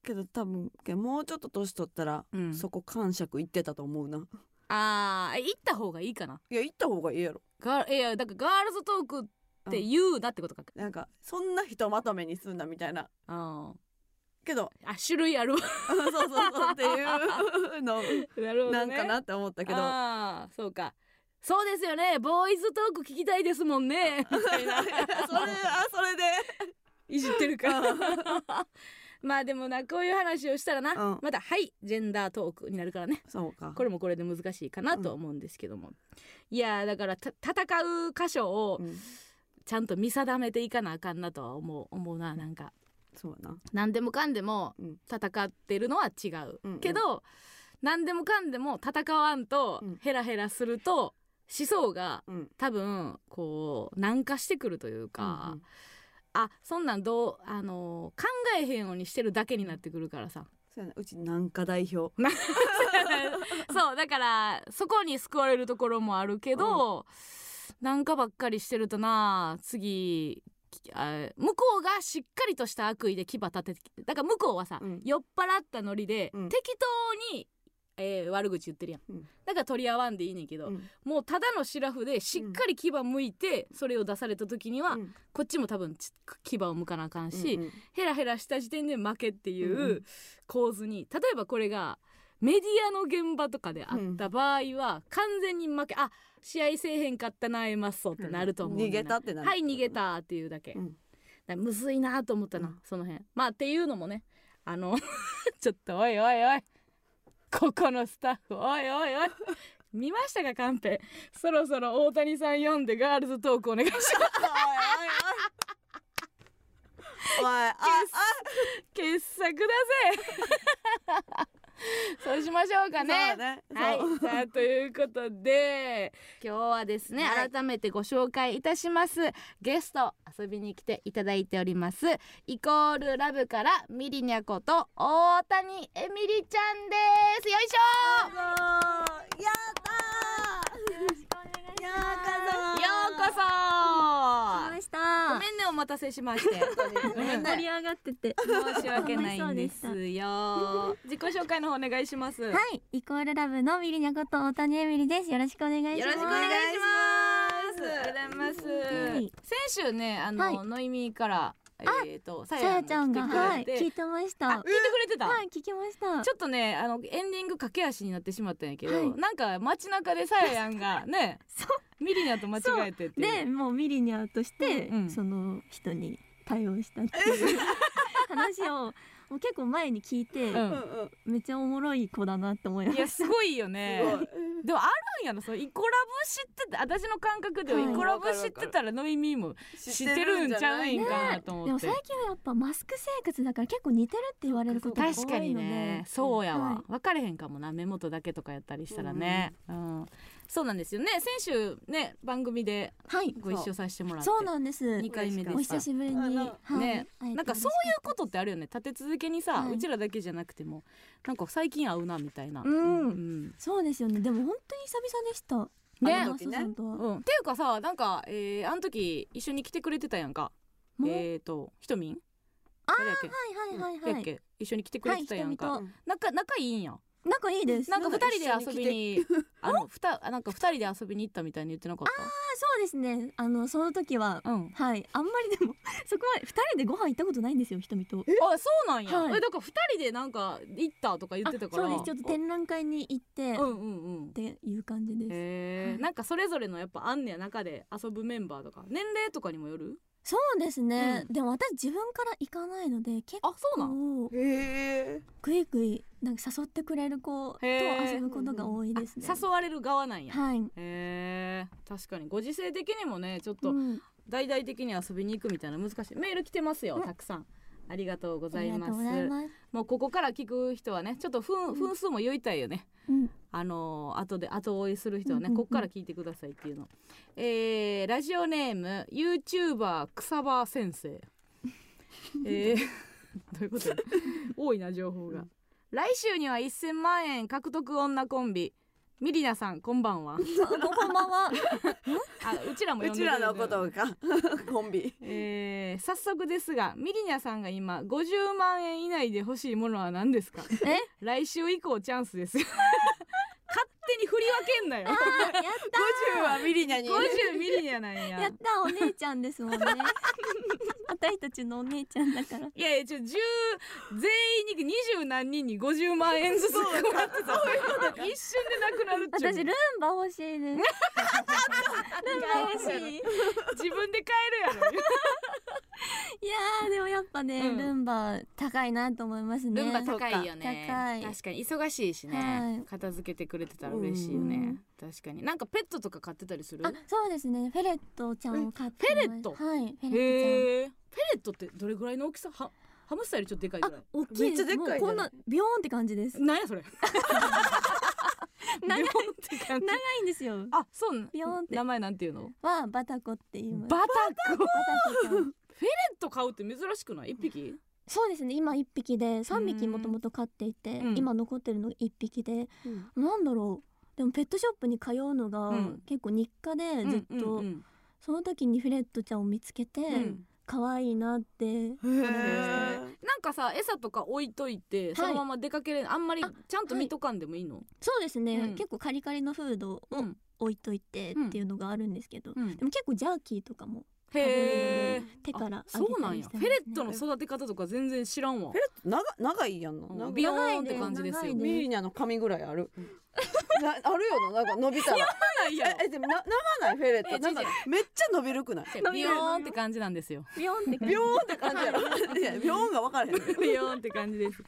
けど多分もうちょっと年取ったら、うん。そこ感触言ってたと思うな。あーえ行った方がいいかな。いや行った方がいいやろガーいやだからガールズトークって言うなってことか、なんかそんなひとまとめにすんだみたいな。あけど。あ種類あるわ。そうそうそうっていうの。なるほどね。なんかなって思ったけど。ああそうか。そうですよね。ボーイズトーク聞きたいですもんね。それあそれで。いじってるかまあでもなこういう話をしたらな、うん。またはいジェンダートークになるからね。そうか。これもこれで難しいかなと思うんですけども、いやだからた戦う箇所をうん。ちゃんと見定めていかなあかんなとは思う思うななんか。そうやな。何でもかんでもうん。戦ってるのは違う、うんうん。けど何でもかんでも戦わんとうん。ヘラヘラすると思想がうん。多分こう軟化してくるというか、うんあそんなんどうあの考えへんようにしてるだけになってくるからさ。そうやなうちなんか代表。そうだからそこに救われるところもあるけど、なんかばっかりしてるとな次あ向こうがしっかりとした悪意で牙立ててだから向こうはさ、うん。酔っ払ったノリで、うん。適当に、えー悪口言ってるやん、うん。だから取り合わんでいいねんけど、うん。もうただのシラフでしっかり牙向いてそれを出された時には、うん。こっちも多分ち牙を向かなあかんし、うんうん。ヘラヘラした時点で負けっていんううん。構図に、例えばこれがメディアの現場とかであった場合は、完全に負けあ試合せえへんかったなエマッソってなると思う、逃げたってなるはい逃げたっていうだけ、うん。だむずいなと思ったな、うん。その辺。まあっていうのもねあの ちょっとおいおいおいここのスタッフ。おいおいおい。見ましたかカンペ。そろそろ大谷さん読んでガールズトークお願いします。おいおいおい。おいあ傑作だぜ そうしましょうかあねね。はい。さあということで。今日はですね、はい。改めてご紹介いたします。ゲスト遊びに来ていただいております。イコールラブからミリニャこと大谷エミリちゃんです。よいしょ。やったお願いしよまうこそ。来ましたごめんねお待たせしまして。盛り上がってて。申し訳ないんですよ。自己紹介の方お願いします。よはい。イコールラブのミリニャこと大谷エミリです。よろしくお願いします。ろしくお願いします。ありがとうございます。はい。先週ねあの、はい。ノイミーからえっ、とささやちゃんがはいて聞いてました。はあ聞いてくれてた、い聞きました。ちょっとねあのエンディング駆け足になってしまったんやけど、はい。なんか街中でさややんが ねミリニャと間違えてってでもうミリニャとして、うんその人に対応したっていう 話をもう結構前に聞いて、うん。めっちゃおもろい子だなって思いまいしやすごいよね。でもあるんやろそのイコラブ知ってて私の感覚でははい。イコラブ知ってたらノイミーも知ってるんちゃうんかなとたで思っても最近はやっぱマスク生活だから結構似てるって言われることが多いので。確かにねそうやわ、はい。分かれへんかもな。目元だけとかやったりしたらね、うんそうなんですよね。先週ね番組ではい。ご一緒させてもらって。そう。なんです。2回目でお久しぶりに。ね。なんかそういうことってあるよね。立て続けにさ、はい。うちらだけじゃなくてもなんか最近会うなみたいな、うん。うんそうですよね。でも本当に久々でした。ね。あのマスさんとはう。ん、っていうかさなんか、えー、あの時一緒に来てくれてたやんか。えーとひとみん？あー誰やっけ？はいはいはいはい。け？一緒に来てくれてたやんか、はいうん仲仲いいんや仲いいです。なんかなんか二人で遊びに あのふたなんか二人で遊びに行ったみたいに言ってなかっあそうですね。あのその時はたうん。はい。あんまりでも そこは二人でご飯行ったことないんですよ瞳と。あそうなんや、はい。えだから二人でなんか行ったとか言ってたから。あそうです。ちょっと展覧会に行ってっうんうんうん。ていう感じです、へえ、はい。なんかそれぞれのやっぱあんねや中で遊ぶメンバーとか。年齢とかにもよる？そうですね、うん。でも私自分から行かないので結あそうなん？構へえ。グイグイなんか誘ってくれる子とへー遊ぶことが多いですね。誘われる側なんや、はい、へえ。確かにご時世的にもねちょっとうん。大々的に遊びに行くみたいな難しい。メール来てますようん。たくさん。ありがとうごあざいます。りがとうございます、もうここから聞く人はねちょっと分分数も言いたいよね、うん、あのー後で後追いする人はね、こっから聞いてくださいっていうの、えーラジオネーム YouTuber 草場先生。えー どういうこと？多いな情報が、来週には1000万円獲得女コンビミリナさんこんばんは。あここんばんは。あうちらもうちらのことか。コンビ。えー早速ですがミリナさんが今50万円以内で欲しいものは何ですか？え？来週以降チャンスですよ。勝手に振り分けんなよ。あや50はミリニャに50ミリ。ニアなんやったや。ったお姉ちゃんですもんね 私たちのお姉ちゃんだから。いやいやちょ10全員に二十何人に50万円ずつ配ってた。一瞬でなくなるっちゅう。私ルンバ欲しいです ルンバ欲しい。い自分で買えるやろ。やーでもやっぱね、うん。ルンバ高いなと思いますね。ルンバ高いよね。高い。確かに忙しいしね、はい。片付けてくれてたら嬉しいよね確かに。なんかペットとか飼ってたりする？あそうですね。フェレットちゃんを飼ってフェレット？はいフェレットフェレットってどれぐらいの大きさ？はハムスターよりちょっとでかいぐらい。あ大きい。めっちゃでっかいこんなビヨーンって感じです。なんやそれ。長い。長いんですよ。あそうなんビヨーンって。名前なんていうの？はバタコって言います。バタコ？ペバタコちゃん。ット飼うって珍しくない？一匹？そうですね。今一匹で三匹もともと飼っていて、うん。今残ってるのが一匹で、なんだろうでもペットショップに通うのがうん。結構日課でずっと、うんうん。その時にフレットちゃんを見つけて、うん。可愛いなってへなんかさ餌とか置いといて、そのまま出かけれあんまりあちゃんと見とかんでもいいの、そうですね、うん。結構カリカリのフードをうん。置いといてっていうのがあるんですけど、うん。でも結構ジャーキーとかもへえ手からあげたそうなんや。りしてますね。フェレットの育て方とか全然知らんわ。フェレット長長いやんなうん。ビヨーンって感じですよ。ミリニャの髪ぐらいあるなあるよななんか伸びたら。ないやええでもな長ないフェレッえトなんか違う。めっちゃ伸びるくない？ビヨーンって感じなんですよ。ビヨーンって感じ。ビヨーンって感じやろ。いやビヨーンが分からへんねビヨーンって感じです。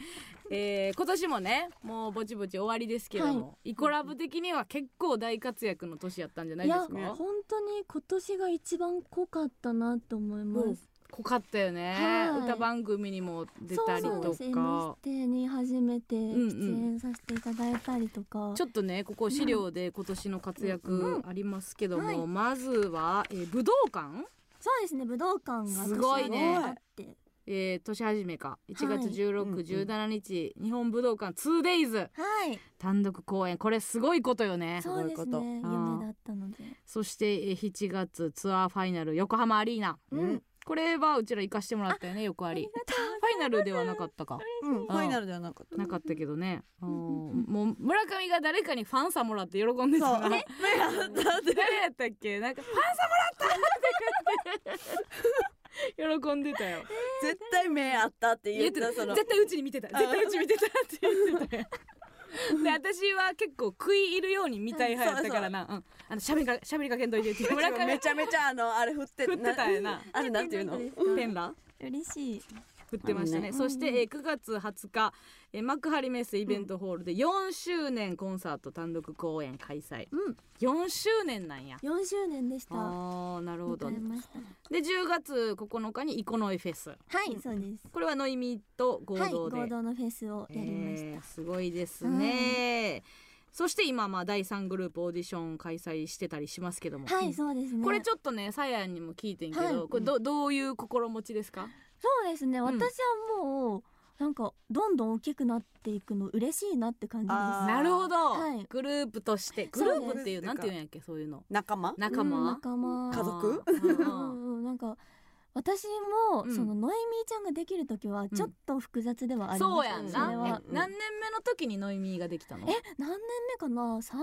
えー、今年もねもうぼちぼち終わりですけども、はイコラブ的には結構大活躍の年やったんじゃないいやですか？本当に今年が一番濃かったなと思います、濃かったよね、はい。歌番組にも出たりとか。テに初めてんうん出演させていただいたりとか、ちょっとねここ資料で今年の活躍ありますけども、はい。まずは、えー武道館、そうですね武道館がすごいね。年あって。えー、年始めか。1月はい16、うんうん。17日日本武道館 2days はい。単独公演。これすごいことよね。そうですね。夢だったので。そしてえー7月ツアーファイナル横浜アリーナ。うんこれはうちら行かしてもらったよね横あり。ファイナルではなかったか。うんファイナルではなかった。なかったけどね。うん。もう村上が誰かにファンさもらって喜んでたそうな目があったって誰やったっけなんかファンさもらったって言って喜んでたよ絶対目あったって言言ってた絶対うちに見てた絶対うち見てたって言ってたよで私は結構食い入るように見たい派やったからな、うん、あのしゃべりかしゃべりかけんといてって村上 めちゃめちゃあのあれ振って振ってたよな。あれなんていうの？ペンラ？嬉しい振ってましたね。ね。そして、えー9月20日、えー幕張メッセイベントホールで4周年コンサート単独公演開催。うん。4周年なんや。4周年でした。あーなるほど。で10月9日にイコノイフェス。はいそうです。これはノイミと合はい同で、合同のフェスをやりました、えーすごいですね、そして今まあ第3グループオーディション開催してたりしますけども、はいそうですね。これちょっとねさやにも聞いてんけど、はい。これどどういう心持ちですか？そうですね。ん。私はもうなんかどんどん大きくなっていくの嬉しいなって感じです。なるほど、はい。グループとしてグループっていうなんていうんやっけそういうの。仲間？仲間、うん仲間。家族？うんううん。んうんなんか私も、うん。そのノイミーちゃんができる時はちょっと複雑ではありました、そうやんそれは。なえ何年目の時にノイミーができたの？え何年目かな？三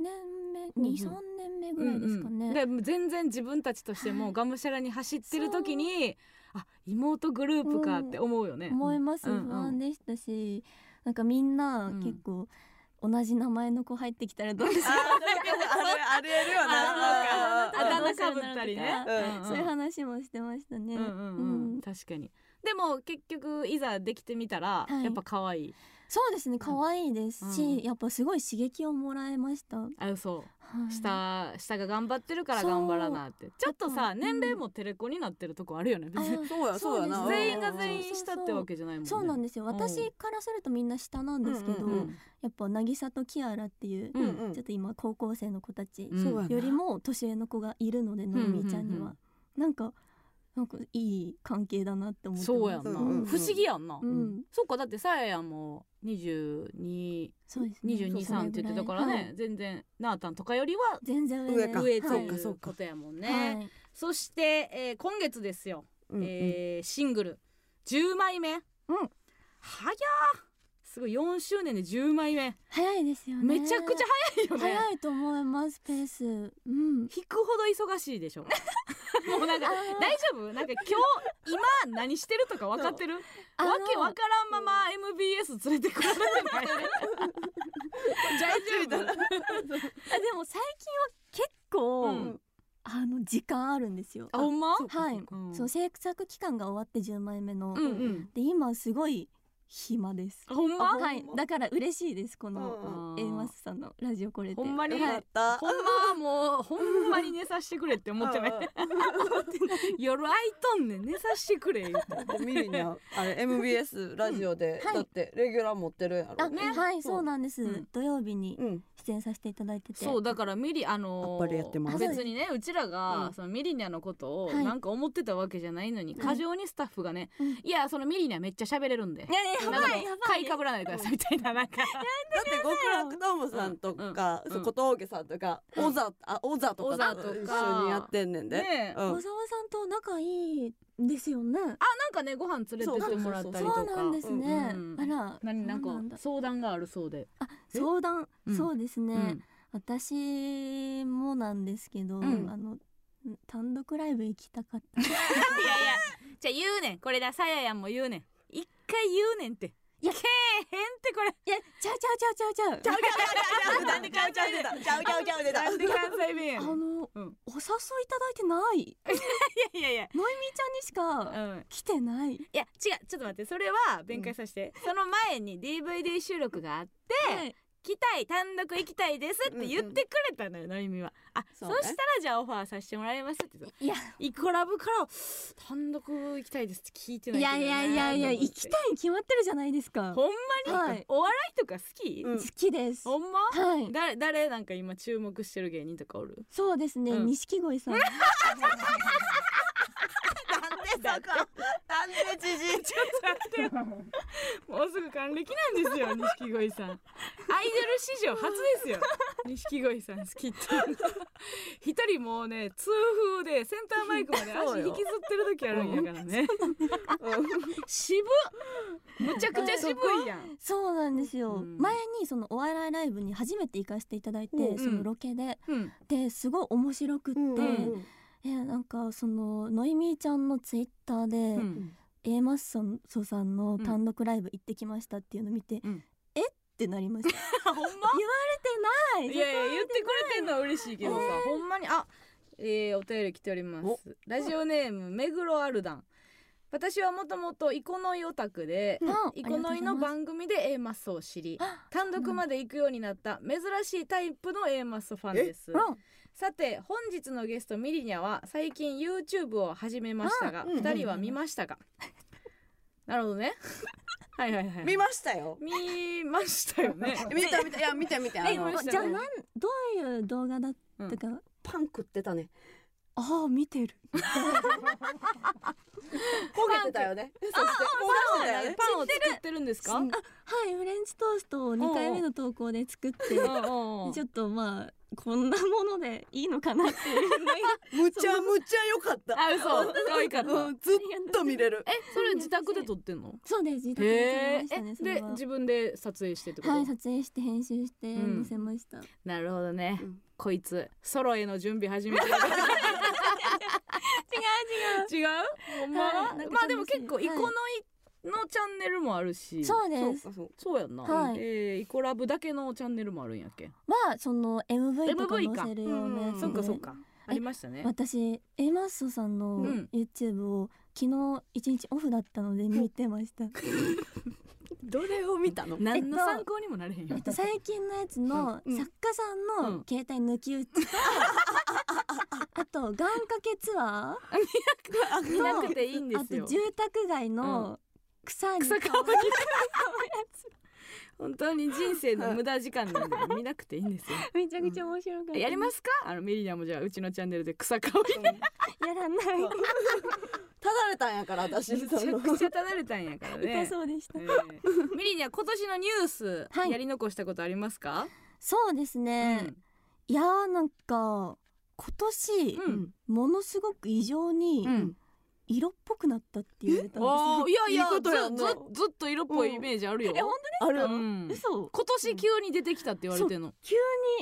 年目？うんうん。二三年目ぐらいですかね、うんうん。で全然自分たちとしてもがむしゃらに走ってる時にあ妹グループかって思うよね、思います、うん。うん。不安でしたしなんかみんなうん。結構同じ名前の子入ってきたらどうしようああるあるよな。ああだ名かぶったりね、うんん。そういう話もしてましたね、うんうんうん。うん。確かに。でも結局いざできてみたら、はい。やっぱ可愛いそうですね可愛いですし、うん。やっぱすごい刺激をもらえました、はあそう。い、下下が頑張ってるから頑張らなって。ちょっとさうん年齢もテレコになってるとこあるよね別に。あそうやそうやな。全員が全員下ってわけじゃないもんね。そうなんですよ。ん私からするとみんな下なんですけど、うんうんうん。やっぱ渚とキアラっていう、うんうん。ちょっと今高校生の子たちよりも年上の子がいるので、のいみーちゃんには、うんうんうん。なんかなんかいい関係だなって思ってそうやんな、うんうんうん。不思議やんな、うん。そっかだってさややんも22そうですね。22、そう3って言ってたからね、はい。全然なーたんとかよりは全然上か。上とはいいうそうか。そうかことやもんね、はい。そして、えー今月ですよ、うんうん。えーシングル。10枚目、うん。早っすごい4周年で10枚目。早いですよね。めちゃくちゃ早いよね。早いと思いますペース。うん。引くほど忙しいでしょ。もうなんか大丈夫？なんか今日今何してるとか分かってる？わけわからんまま MBS 連れてこられてない 大丈夫。あでも最近は結構、うん。あの時間あるんですよ。あほんま？はい。そうん。そう制作期間が終わって10枚目の、うんうん。で今すごい暇です。あほんま？あはい。だから嬉しいですこのうん A マスさんのラジオこれでほんまに。はい。ほんまはもうほんまに寝させてくれって思ってない夜空いとんねん寝させてくれミリにはあれ MBS ラジオで、はいだってレギュラー持ってるやろ。あ、ね。はいそう。なんです、うん。土曜日にうん。出演させていただいてて。そうだからミリあの別にねうちらが、うん。そのミリニャのことをはい。なんか思ってたわけじゃないのに、はい過剰にスタッフがね、うん。いやそのミリニャめっちゃ喋れるんで。いやいややなんかばいやばい。買いかぶらないでくださいみたいななんか。だって極楽ドームさんとか、うん。うん。小峠さんとか、小座あ小座と小座とか。かと一緒にやってんねんで、ねえ。うん。小沢さんと仲いいんですよね。あなんかねご飯連れてってもらったりとか。そうなんですね、うんあら何なんか相談があるそうで、あ相談、うん。そうですね、うん。私もなんですけど、ん。あの単独ライブ行きたかった。いやいやじゃあ言うねん。これださややんも言うねん一回言うねんって。いや。けえへんってこれ。いやちゃうちゃうちゃうちゃうちゃう。ちゃうちゃうちゃうちゃうちゃうちゃうちゃうちゃう出たなんで関西弁やねんあの、うんお誘いいただいてないいやいやいやのいみちゃんにしかうん来てない、いや違うちょっと待ってそれは弁解させて、その前に DVD 収録があってはい来たい単独行きたいですって言ってくれたのよ、の意味は。あそ,、したらじゃあオファーさせてもらいますっていや。イコラブから単独行きたいですって聞いてないいやいやいやいや行きたいに決まってるじゃないですか。ほんまに、はい。お笑いとか好き、うん。好きです。ほんま？はい。誰誰なんか今注目してる芸人とかおる？そうですね。うん。錦鯉さん そこなんで知事ちょっと待ってよ。もうすぐ還暦なんですよ 錦鯉さん。アイドル史上初ですよ。錦鯉さん好きって一人もうね痛風でセンターマイクまで足引きずってる時あるんやからね。渋っ。むちゃくちゃ渋いやん。そうなんですよ、うん。前にそのお笑いライブに初めて行かせていただいて、うん。そのロケで。うん。ですごい面白くって、うんうんえなんかそののいみーちゃんのツイッターで、うん。A マッソソさんの単独ライブ行ってきましたっていうのを見て、うん。え？ってなりました。ほんま？言われてない。いやいや言ってくれてんのは嬉しいけどさ、ほんまにあえー、お便り来ております。ラジオネーム目黒アルダン私はもともとイコノイオタクで、あイコノイの番組で A マッソを知り単独まで行くようになった珍しいタイプの A マッソファンです。うんさて本日のゲストミリニャは最近 YouTube を始めましたがうん二人は見ましたか？なるほどね。はいはいはい見ましたよ。見ましたよね。見た見た。いや見て見て。あえじゃあなんどういう動画だったか、パン食ってたねああ見てる。焦げてたよね。そして焦がしてたよね。パンを作ってるんですか？はいフレンチトーストを2回目の投稿で作ってうんうんうんちょっとまあこんなものでいいのかなっていう むちゃむちゃ良かった。あ嘘。可愛かった。うんずっと見れる。えそれ自宅で撮ってんの？そうです自宅で撮りましたねで自分で撮影してってこと、はい撮影して編集してうん。載せました、なるほどね、うん。こいつソロへの準備始めてる 違う？ま、はい。なんかまあでも結構イコノイのチャンネルもあるし。そうですそうかそう。そうやんな、はい。えーイコラブだけのチャンネルもあるんやっけまあその MV とか MV か載せるようなやつでそっかそっか。ありましたね。私 A マッソさんのうん。YouTube を昨日一日オフだったので見てました、どれを見たの？何の参考にもなれへんよ。えっと、最近のやつのうん。作家さんうん。の携帯抜き打ち。と、あと願掛けツア見なくていいんーあですよ。と住宅街の草に草顔かわいい本当に人生の無駄時間なんで見なくていいんですよ。めちゃくちゃ面白かった、やりますか？あのメリナもじゃあうちのチャンネルで草かわいいやらない。ただれたんやから私。めちゃくちゃただれたんやからね。痛そうでした、えーミリには今年のニュース、はい。やり残したことありますか？そうですね、いやーなんか今年、うん。ものすごく異常にうん色っぽくなったって言われたんですあよー いやいやずずずっと色っぽいイメージあるよ。え本ある。うん。嘘今年急に出てきたって言われてんの。急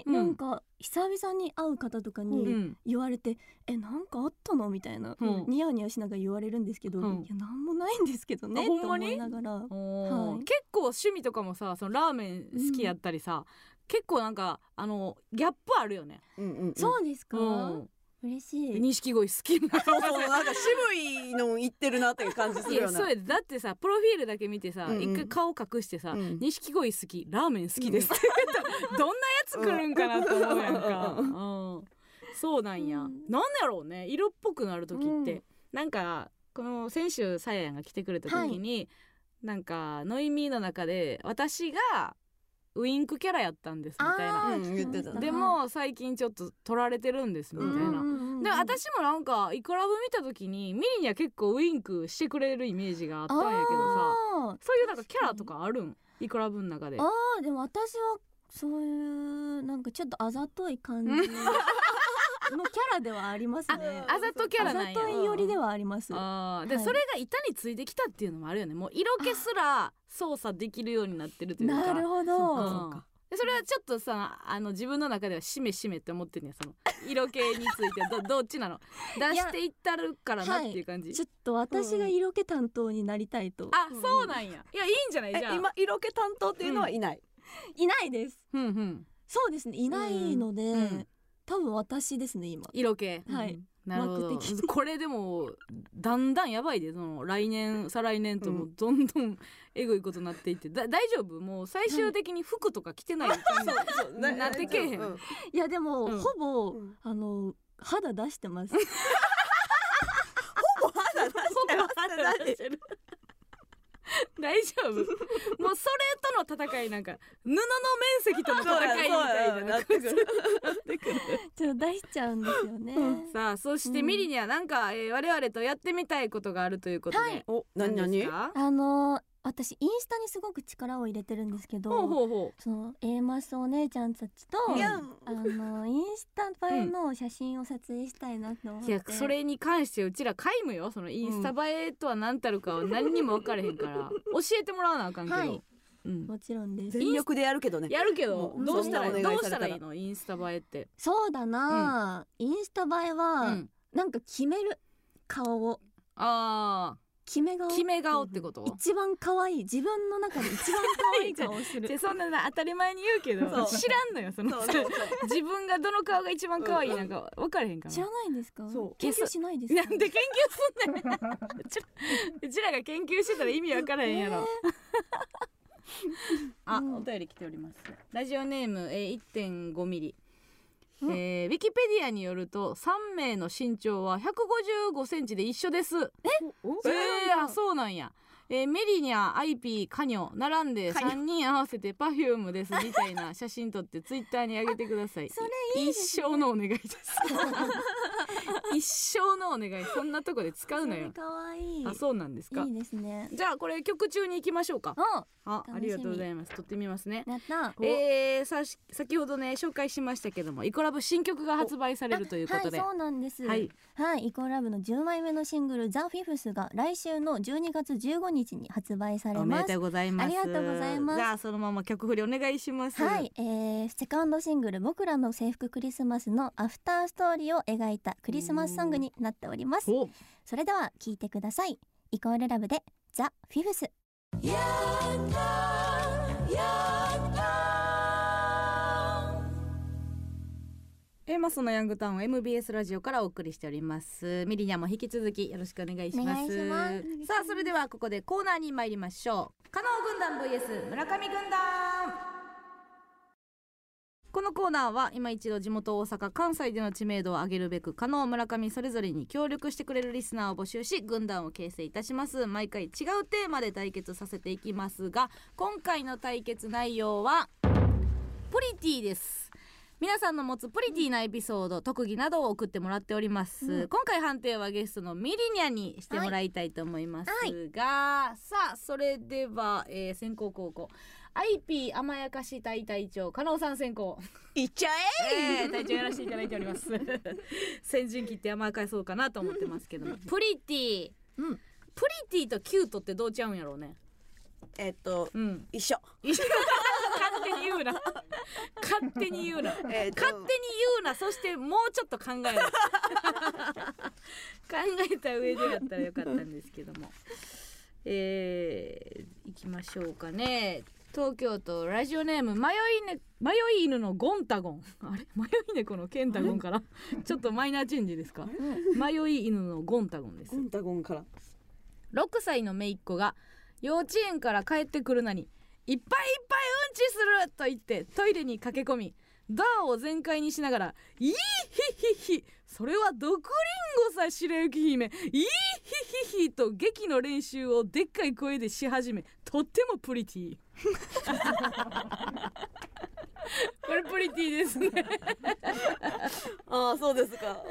うん。になんか久々に会う方とかうにん。言われて「えなんかあったの?」みたいな、うん。ニヤニヤしながら言われるんですけど「うん。いやなんもないんですけどね」と思いながら。はい。結構趣味とかもさ、そのラーメン好きやったりさ、結構なんかあのギャップあるよね。うんうんうん。そうですか、うん。嬉しい。錦鯉好きな。そうそうなんか渋いの言ってるなっていう感じすいやるよな。そうやで。だってさプロフィールだけ見てさうんうん。一回顔隠してさうん。錦鯉好きラーメン好きです。って言ったらどんなやつ来るんかなと思うやんか、ううん、そうなんや、うん。なんやろうね色っぽくなる時って、うん。なんかこの先週さややんが来てくれた時に、なんかノイミーの中で私がウインクキャラやったんですみたいな。うん言ってた。でも最近ちょっと取られてるんですみたいな、うんうんで私もなんかイコラブ見た時にミリには結構ウインクしてくれるイメージがあったんやけどさ。あそういうなんかキャラとかあるん？イコラブの中で。ーあーでも私はそういうなんかちょっとあざとい感じ のキャラではありますね。あざとキャラあざなんや。とい寄りではあります。あー。で、はい。それが板についてきたっていうのもあるよね。もう色気すら操作できるようになってるというか。なるほうん。どでそれはちょっとさあの自分の中ではしめしめって思ってんねやその色気について。ど どっちなの？出していったるからなっていう感じ、ちょっと私が色気担当になりたいと、あそうなんや。いやいいんじゃない？じゃあ。え今色気担当っていうのはいない、いないです。うんうん。そうですね。いないので、うん多分私ですね今。色気。はい。なるほど。これでもだんだんやばいでその来年 再来年ともどんどんえぐいことになっていって。だ大丈夫？もう最終的に服とか着てない感じそうなってけえへん。うん。いやでも、うん。ほぼ、うん。あの肌出してます。ほぼ肌出してますしてる 大丈夫。もうそれとの戦いなんか布の面積との戦いみたいななってくる。ちょっと出しちゃうんですよね、さあそしてミリにはなんか、えー我々とやってみたいことがあるということで、はい。お何何？で何すか？あの私インスタにすごく力を入れてるんですけどほうほうほその A マスお姉ちゃんたちとあのインスタ映えの写真を撮影したいなと思って、ういやそれに関してうちら皆無よ。そのインスタ映えとは何たるかは何にも分かれへんから。教えてもらわなあかんけど、はい。うん、もちろんです。全力でやるけどね。やるけどどうしたらどうし願いされたら。いいの？インスタ映えって、そうだな、インスタ映えうは、ん、なんか決める。顔を。あ決め顔ー決め顔ってこと、一番可愛い。自分の中で一番可愛い顔を する。そんなな当たり前に言うけど知らんのよその自分がどの顔が一番可愛いなんか分からへんから知らないんですか？そう。研究しないですか？なんで研究すんねん。うちらうちらが研究してたら意味わからへんやろ、あ、うん。お便り来ております。ラジオネーム、えー、1.5ミリ。うんえー、ウィキペディアによると3名の身長は155センチで一緒です。えそうなんや、えーメリニャ、アイピー、カニョ並んでカニョ。3人合わせてパフュームですみたいな写真撮って ツイッターに上げてください。それいい一生のお願いです。一生のお願い。そんなとこで使うなよ。それかわいい。あそうなんですか。いいですね。じゃあこれ曲中に行きましょうか。おあ楽しみ。ありがとうございます。撮ってみますね。やったえー、さし先ほどね紹介しましたけどもイコラブ新曲が発売されるということで。はいそうなんです。はい。はい、イコラブの10枚目のシングル「ザ・フィフスが来週の12月15日に発売されます。おめでとうございます。ありがとうございます。じゃあそのまま曲振りお願いします。はい、えー、セカンドシングル「僕らの制服クリスマス」のアフターストーリーを描いたクリスマスソングになっております。お。それでは聴いてください。イコールラブで「ザ・フィフス」エマスのヤングタウン MBS ラジオからお送りしております。ミリニャも引き続きよろしくお願いします。お願いします。さあそれではここでコーナーに参りましょう。加納軍団 VS 村上軍団。このコーナーは今一度地元大阪関西での知名度を上げるべく加納村上それぞれに協力してくれるリスナーを募集し軍団を形成いたします。毎回違うテーマで対決させていきますが今回の対決内容はポリティです皆さんの持つプリティなエピソード特技などを送ってもらっております、うん。今回判定はゲストのミリニャにしてもらいたいと思いますが、さあそれでは、えー先行高校 IP 甘やかし隊隊長加納さん先行いっちゃえ！ー、隊長やらせていただいております。先陣切って甘やかそうかなと思ってますけども。プリティ。うん。プリティとキュートってどうちゃうんやろうね。ええっとうん。一緒勝手に言うな。勝手に言うな。えっと勝手に言うな。そしてもうちょっと考えろ 考えた上でやったらよかったんですけども。えー、いきましょうかね。東京都ラジオネーム迷い,、ね、迷い犬のゴンタゴン。あれ？迷い猫のケンタゴンから？ちょっとマイナーチェンジですか？迷い犬のゴンタゴンです。ゴンタゴンから。6歳の姪っ子が幼稚園から帰ってくるなにいっぱいいっぱいうんちすると言ってトイレに駆け込みドアを全開にしながら「いいひひひそれは毒リンゴさ白雪姫いいひひひ」と劇の練習をでっかい声でし始めとってもプリティこれプリティですね。ああそうですか。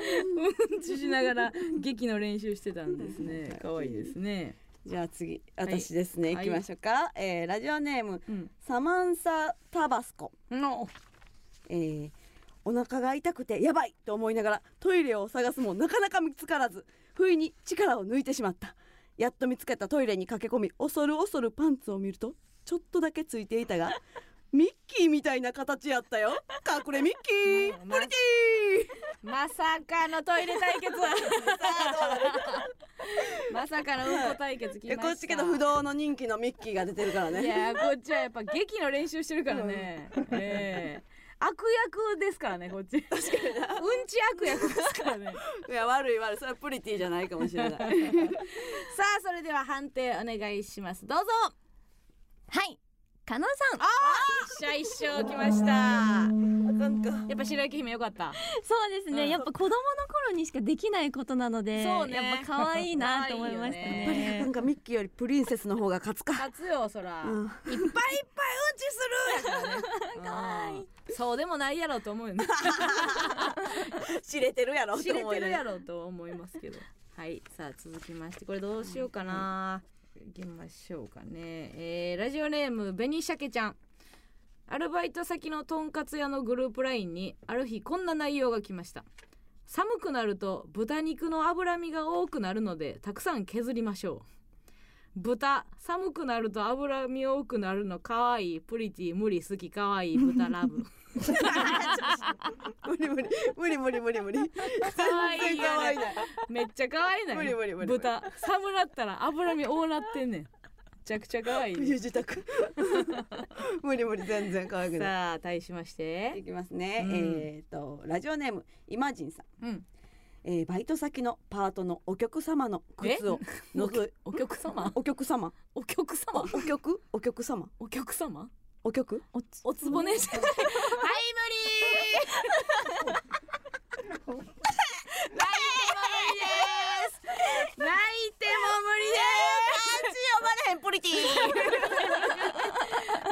うんちしながら劇の練習してたんですね。可愛いですねじゃあ次私ですね、はい。行きましょうか、えーラジオネームうん。サマンサタバスコ。のえーお腹が痛くてやばい！と思いながらトイレを探すもなかなか見つからず不意に力を抜いてしまった。やっと見つけたトイレに駆け込み恐る恐るパンツを見るとちょっとだけついていたがミッキーみたいな形やったよ。隠れミッキー。うんプリテまさかのトイレ対決。まさかのうんこ対決ィきました。ーこっちけど不動の人気のミッキーが出てるからいねやこっちはやっぱ劇の練習してるからね、ええ。悪役ですからねこっち。うんち悪役ですからね。いや悪い悪い。それはプリティじゃないかもしれない。さあそれでは判定お願いします。どうぞ。はい加納さん。一緒一緒来ました。なんか。やっぱ白雪姫よかった。そうですね、うん。やっぱ子供の頃にしかできないことなのでそうね。やっぱ可愛いなと思いました可愛いよやっぱりねなんかミッキーよりプリンセスの方が勝つか。勝つよそら、うん。いっぱいいっぱいうんちする。可愛いうん。そうでもない やろうと思うよね。知れてるやろ知れてるやろろうと思いますけど。はいさあ続きましてこれどうしようかな、いきましょうかね。えーラジオネーム紅鮭ちゃん。アルバイト先のとんかつ屋のグループラインにある日こんな内容が来ました。寒くなると豚肉の脂身が多くなるのでたくさん削りましょう。豚寒くなると脂身多くなるの。かわいいプリティ無理好きかわいい豚ラブ。無理無理無理無理無理無理。かわい可愛いめっちゃ可愛いな無理無理無理。豚寒なったら脂身多なってんねん。めちゃくちゃ可愛い。冬支度無理無理全然可愛くない。さあ対しまして。いきますね、うん。えっ、とラジオネームイマジンさん、うん。えー、バイト先のパートのお客様の靴をのぞいお客様？お客様？お客様？お客？お客様？お客様？お客おつおつぼねじゃないはい無理泣いても無理です。泣いても無理です。呼ばれへんプリティ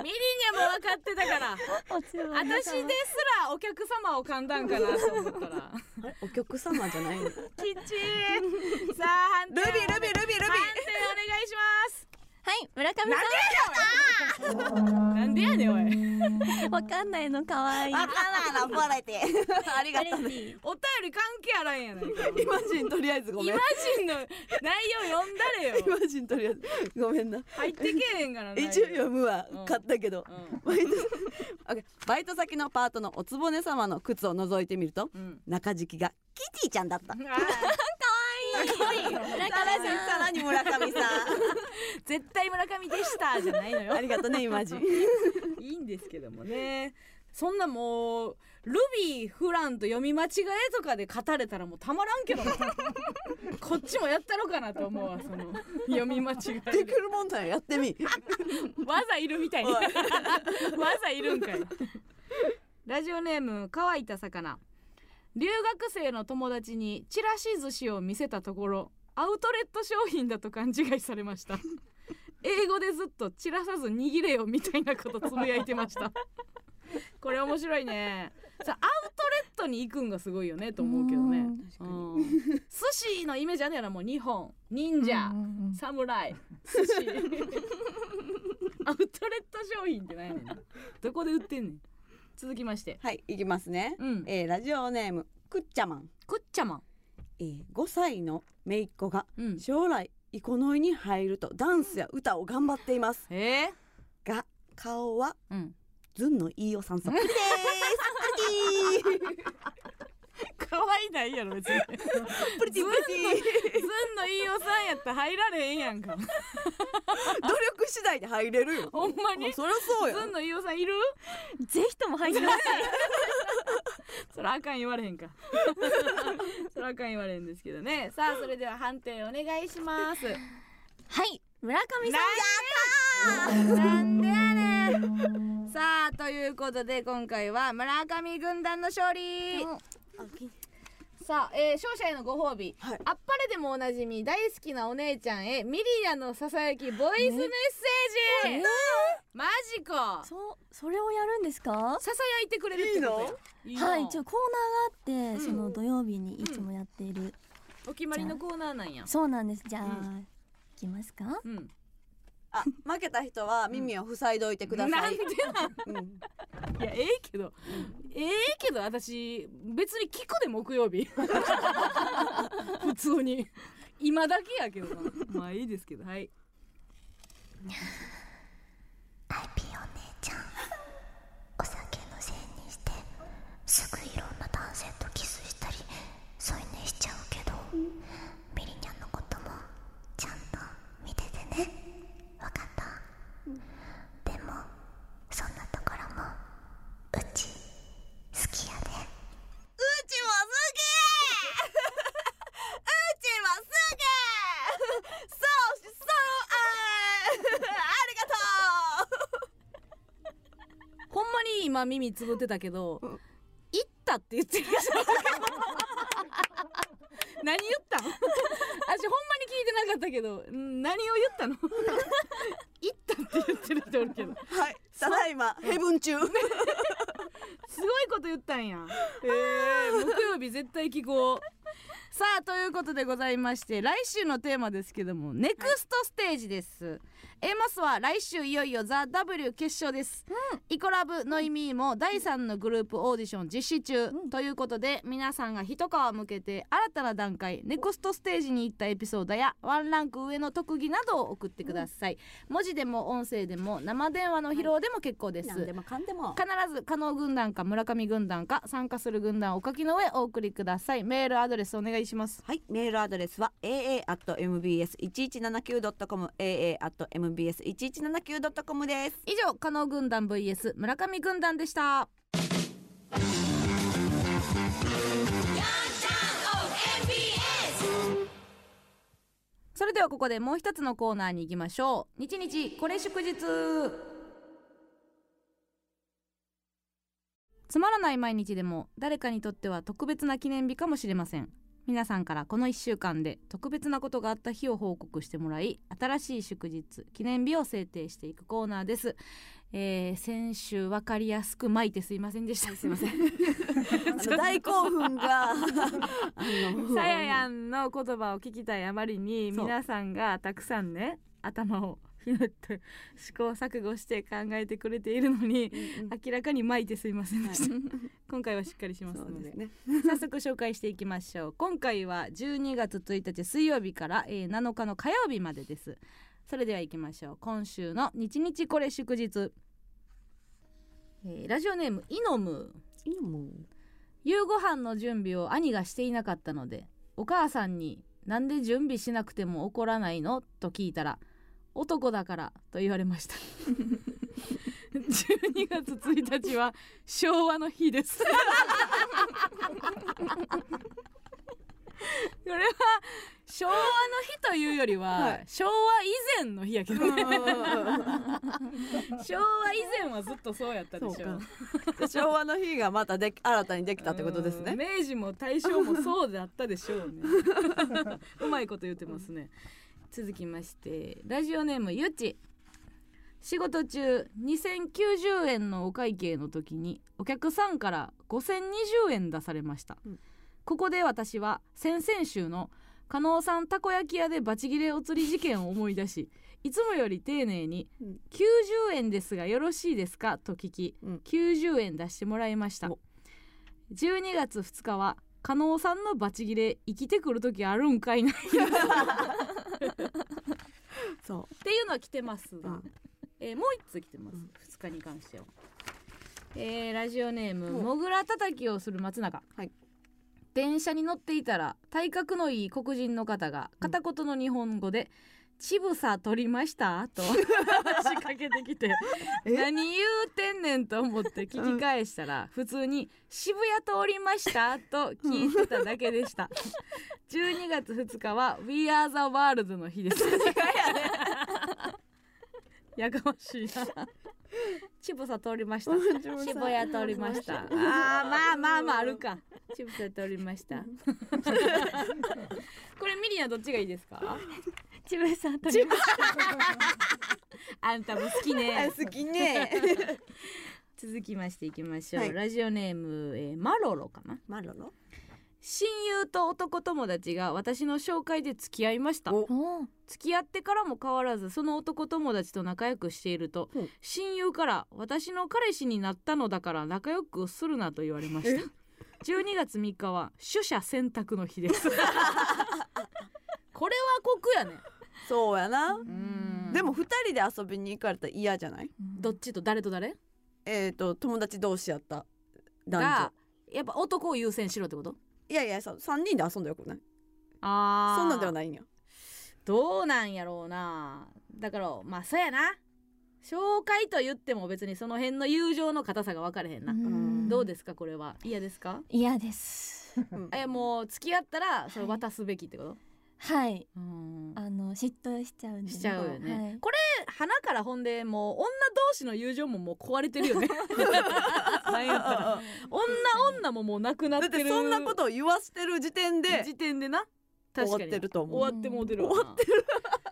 ミリニャも分かってたから私ですらお客様を噛んだんかなと思ったら。お客様じゃないの？ルビきっちーさあ判定。ールビールビールビー。判定お願いしますはい村上なんでやねん。おいさん わかんないの可愛いあかなバレて。ありがとう。お便り関係あらんやないか。イマジンとりあえずごめん。イマジンの内容読んだれよ。イマジンとりあえずごめんな。入ってけえへんからな。一応読むわ。うん。買ったけど。うん。バイトオッケーバイト先のパートのおつぼね様の靴を覗いてみるとうん。中敷きがキティちゃんだった。あー い村上さらに村上さ 絶対村上でしたじゃないのよ。んありがとうねイマジ。ンいいんですけどもね。そんなもうルビーフランと読み間違えとかで語れたらもうたまらんけどな。こっちもやったろかなと思うわその読み間違でえきるもんならやってみ。わざいるみたいに。わざいるんかい。ラジオネーム乾いた魚留学生の友達にちらし寿司を見せたところアウトレット商品だと勘違いされました。英語でずっと散らさず握れよみたいなことつぶやいてました。これ面白いね。さアウトレットに行くんがすごいよねと思うけどね。うん。寿司のイメージあるやろもう日本忍者、侍寿司。アウトレット商品って何やねんなどこで売ってんねん続きまして。はいいきますね。うん。えーラジオネームくっちゃまん。くっちゃまん。えー5歳の姪っ子がうん。将来イコノイに入るとダンスや歌を頑張っています。えが顔はー、うん。ずんの飯尾さんそっくりです可愛いないやろ別に。プリティプリティずんの飯尾さんやったら入られへんやんか。努力次第で入れるよ。ほんまに？そりゃそうよずんの飯尾さんいる？ぜひとも入ってほしい。そらあかん言われへんか。そらあかん言われへんですけどね。さあそれでは判定お願いします。はい。村上さなんでやねん。さあということで今回は村上軍団の勝利。んさあ、えー勝者へのご褒美、はい。あっぱれでもおなじみ大好きなお姉ちゃんへミリアのささやきボイスメッセージ、マジか。そうそれをやるんですか？ささやいてくれるってことやいはい一応コーナーがあって、うん。その土曜日にいつもやっている、お決まりのコーナーなんや。そうなんですじゃあ、ういきますか？うんあ負けた人は耳を塞いどいてください、なんでなん？うん。いやええけどええけど私別に聞くで木曜日。普通に。今だけやけどな。まあいいですけどはい。アイピーお姉ちゃん。お酒のせいにしてすぐいろんな男性とキスしたり添い寝しちゃうけどミリニャンのこともちゃんと見ててねわかったでもそんなところもうち好きやでうちもすげえうちもすげえそうしそうあーありがとうほんまに今耳つぶってたけどうん「行った」って言ってる。何言ったん？私ほんまに聞いてなかったけどん何を言ったの行ったって言ってる人おるけど。はい。ただいまヘブン中。すごいこと言ったんや。えー、木曜日絶対聞こう。さあということでございまして来週のテーマですけどもネクストステージです、A マスは来週いよいよザ・ W 決勝です、イコラブノイミーも第3のグループオーディション実施中、ということで皆さんが一皮向けて新たな段階ネクストステージに行ったエピソードやワンランク上の特技などを送ってください、文字でも音声でも生電話の披露でも結構です、何でもかんでも。必ず加納軍団か村上軍団か参加する軍団をお書きの上お送りください。メールアドレスお願いします。はい、メールアドレスは aa.mbs1179.com aa.mbs1179.com です。以上加納軍団 vs 村上軍団でした。それではここでもう一つのコーナーに行きましょう。日日これ祝日。つまらない毎日でも誰かにとっては特別な記念日かもしれません皆さんからこの1週間で特別なことがあった日を報告してもらい新しい祝日記念日を制定していくコーナーです、えー、先週分かりやすく巻いてすいませんでした、すいません。大興奮がさややんの言葉を聞きたいあまりに皆さんがたくさんね頭をひねって試行錯誤して考えてくれているのにうんうん。明らかに巻いてすいませんでした、今回はしっかりしますので。ね。早速紹介していきましょう。今回は12月1日水曜日から、えー7日の火曜日までです。それでは行きましょう。今週の日日これ祝日、えーラジオネームイノム。いいもん夕ご飯の準備を兄がしていなかったのでお母さんに「なんで準備しなくても怒らないの?」と聞いたら「男だから」と言われました。12月1日は昭和の日です。これは昭和の日というよりは、はい。昭和以前の日やけどね。昭和以前はずっとそうやったでしょ。そうか。昭和の日がまたで新たにできたってことですね。うん。明治も大正もそうだったでしょうね。うまいこと言ってますね続きましてラジオネームゆち仕事中2090円のお会計の時にお客さんから5020円出されました、うん。ここで私は先々週の加納さんたこ焼き屋でバチギレお釣り事件を思い出しいつもより丁寧にうん「90円ですがよろしいですか?」と聞き、うん。90円出してもらいました。お。12月2日は加納さんのバチギレ生きてくる時あるんかいな っそていうのは来てますう、うが、ん。えーもう一通来てます、うん。2日に関しては、えーラジオネームう。んもぐらたたきをする松永、はい。電車に乗っていたら体格のいい黒人の方が片言の日本語で「ちぶさ取りました?」と話しかけてきてえ何言うてんねん？と思って聞き返したら、普通に「渋谷通りました?」と聞いてただけでした。12月2日は「We Are the World」の日です やかましいな。ちぶさ通りました。渋谷通りました。あーまあまあまああるか。ちぶさ通りました。これミリアどっちがいいですか？ちぶさんとりま あんたも好きね。好きね。続きましていきましょう、はい。ラジオネーム、えーマロロかな？マロロ？親友と男友達が私の紹介で付き合いました。お。お付き合ってからも変わらずその男友達と仲良くしていると、うん。親友から私の彼氏になったのだから仲良くするなと言われました。12月3日は取捨選択の日です。これは酷やね。そうやな。うん。でも二人で遊びに行かれたら嫌じゃない？どっちと誰と誰？えっ、と友達同士やった男がやっぱ男を優先しろってこと？女いやいやそう三人で遊んだよくない？あー。そんなんではないんや。どうなんやろうな。だからまあそうやな。紹介と言っても別にその辺の友情の硬さが分かれへんな、どうですかこれは？嫌ですか？嫌です。うん。えもう付き合ったらそれ渡すべきってこと、はい。うん。あの嫉妬しちゃうんでしちゃうよね、はい。これ花からほんでもう女同士の友情ももう壊れてるよね。女女ももうなくなっる。だっててそんなことを言わしてる時点で。時点でな。確かに。終わってると思う。終わってもうてる終わってる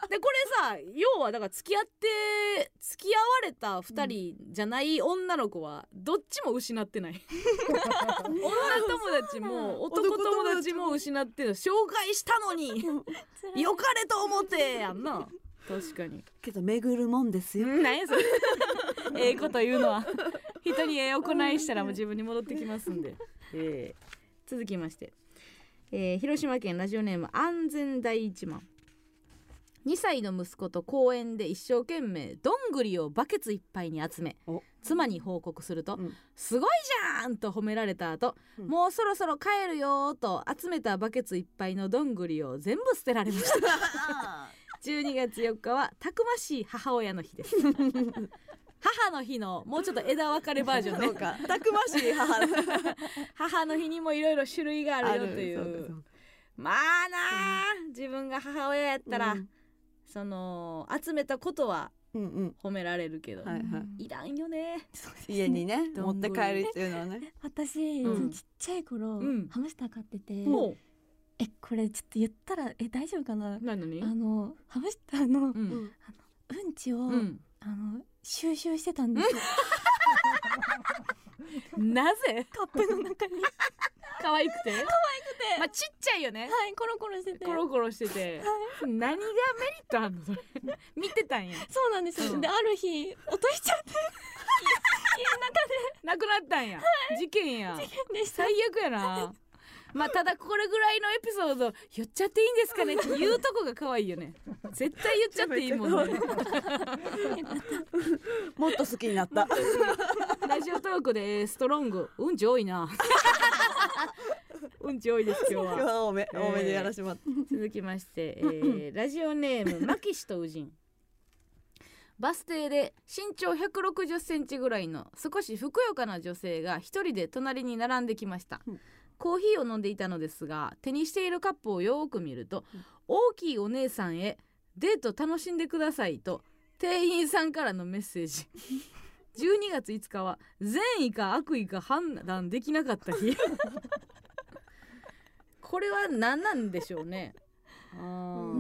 でこれさ要はだから付き合って付き合われた2人じゃない女の子はどっちも失ってない。女友達も男友達も失ってる紹介したのによかれと思ってやんな確かに。けど巡るもんですよ。何やそれ。ええこと言うのは。人にええ行いしたらもう自分に戻ってきますんで、えー続きまして、えー広島県ラジオネーム安全第一マン2歳の息子と公園で一生懸命どんぐりをバケツいっぱいに集めお。妻に報告すると「うん。すごいじゃん!」と褒められた後、うん。もうそろそろ帰るよ」と集めたバケツいっぱいのどんぐりを全部捨てられました。12月4日はたくましい母親の日です。母の日のもうちょっと枝分かれバージョンね。そうか。たくましい母。母の日にもいろいろ種類があるよといそうまあなあ、自分が母親やったら、うんその集めたことはうんうん。褒められるけど、はいはい。いらんよね。家にねどんぐり持って帰るっていうのはね。私、うん。ちっちゃい頃、うん。ハムスター飼ってて、もえこれちょっと言ったらえ大丈夫かな？何のにあのハムスターのううん。んうんちを、うん。あの収集してたんですよ なぜ？カップの中に。可愛くて？可愛くて。まあちっちゃいよね。はいコロコロしてて。コロコロしてて。何がメリットあんのそれ？見てたんや。そうなんですよ、うん。である日落としちゃって。なくなったんや。事件や。でした。最悪やなまあただこれぐらいのエピソード言っちゃっていいんですかねって 言うとこが可愛いよね。絶対言っちゃっていいもんね。もっと好きになった。ラジオトークでストロング。うんち多いな。うんち多いです今日は。今日は多めえー多めでやらしてもらった。続きまして、えーラジオネームマキシとウジン。バス停で身長160センチぐらいの少しふくよかな女性が一人で隣に並んできました、うんコーヒーを飲んでいたのですが手にしているカップをよーく見ると、大きいお姉さんへデート楽しんでくださいと店員さんからのメッセージ。12月5日は善意か悪意か判断できなかった日。これは何なんでしょうね。あ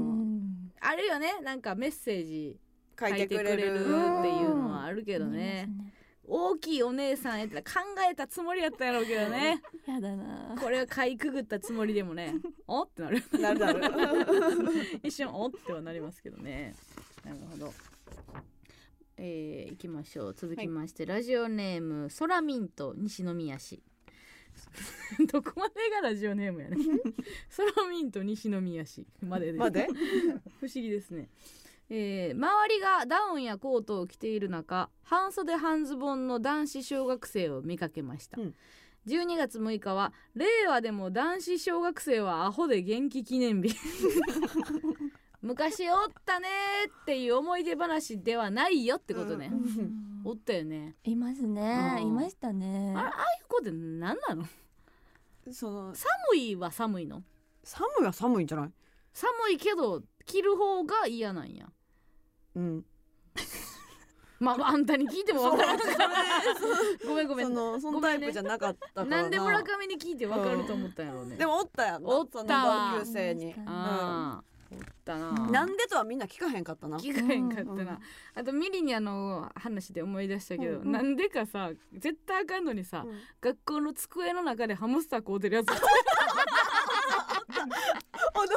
あるよねなんかメッセージ書書いてくれるっていうのはあるけどね大きいお姉さんやったら考えたつもりやったやろうけどね。やだな。これをかいくぐったつもりでもね おってなる。なるなる 一瞬おってはなりますけどね。なるほど。えー、いきましょう。続きまして、ラジオネームソラミント西宮市。どこまでがラジオネームやねソラミント西宮市まででまで？不思議ですね、えー周りがダウンやコートを着ている中半袖半ズボンの男子小学生を見かけました、うん。12月6日は令和でも男子小学生はアホで元気記念日。昔おったねーっていう思い出話ではないよってことね、おったよね。いますね。うん。いましたね。あああいう子って何なの？その寒いは寒いの？寒いは寒いんじゃない？寒いけど着る方が嫌なんやうん。まああんたに聞いても分からんごめんごめん。そのそのタイプじゃなかったからな。んで村上に聞いて分かると思ったんやろうね、でもおったやんな。おった。わ同級生に。うん。おったな。なんでとはみんな聞かへんかったな。聞かへんかったな、うん。あとミリにあの話で思い出したけど、うん。うんなんでかさ絶対あかんのにさ、うん。学校の机の中でハムスター買うてるやつ。あ れお道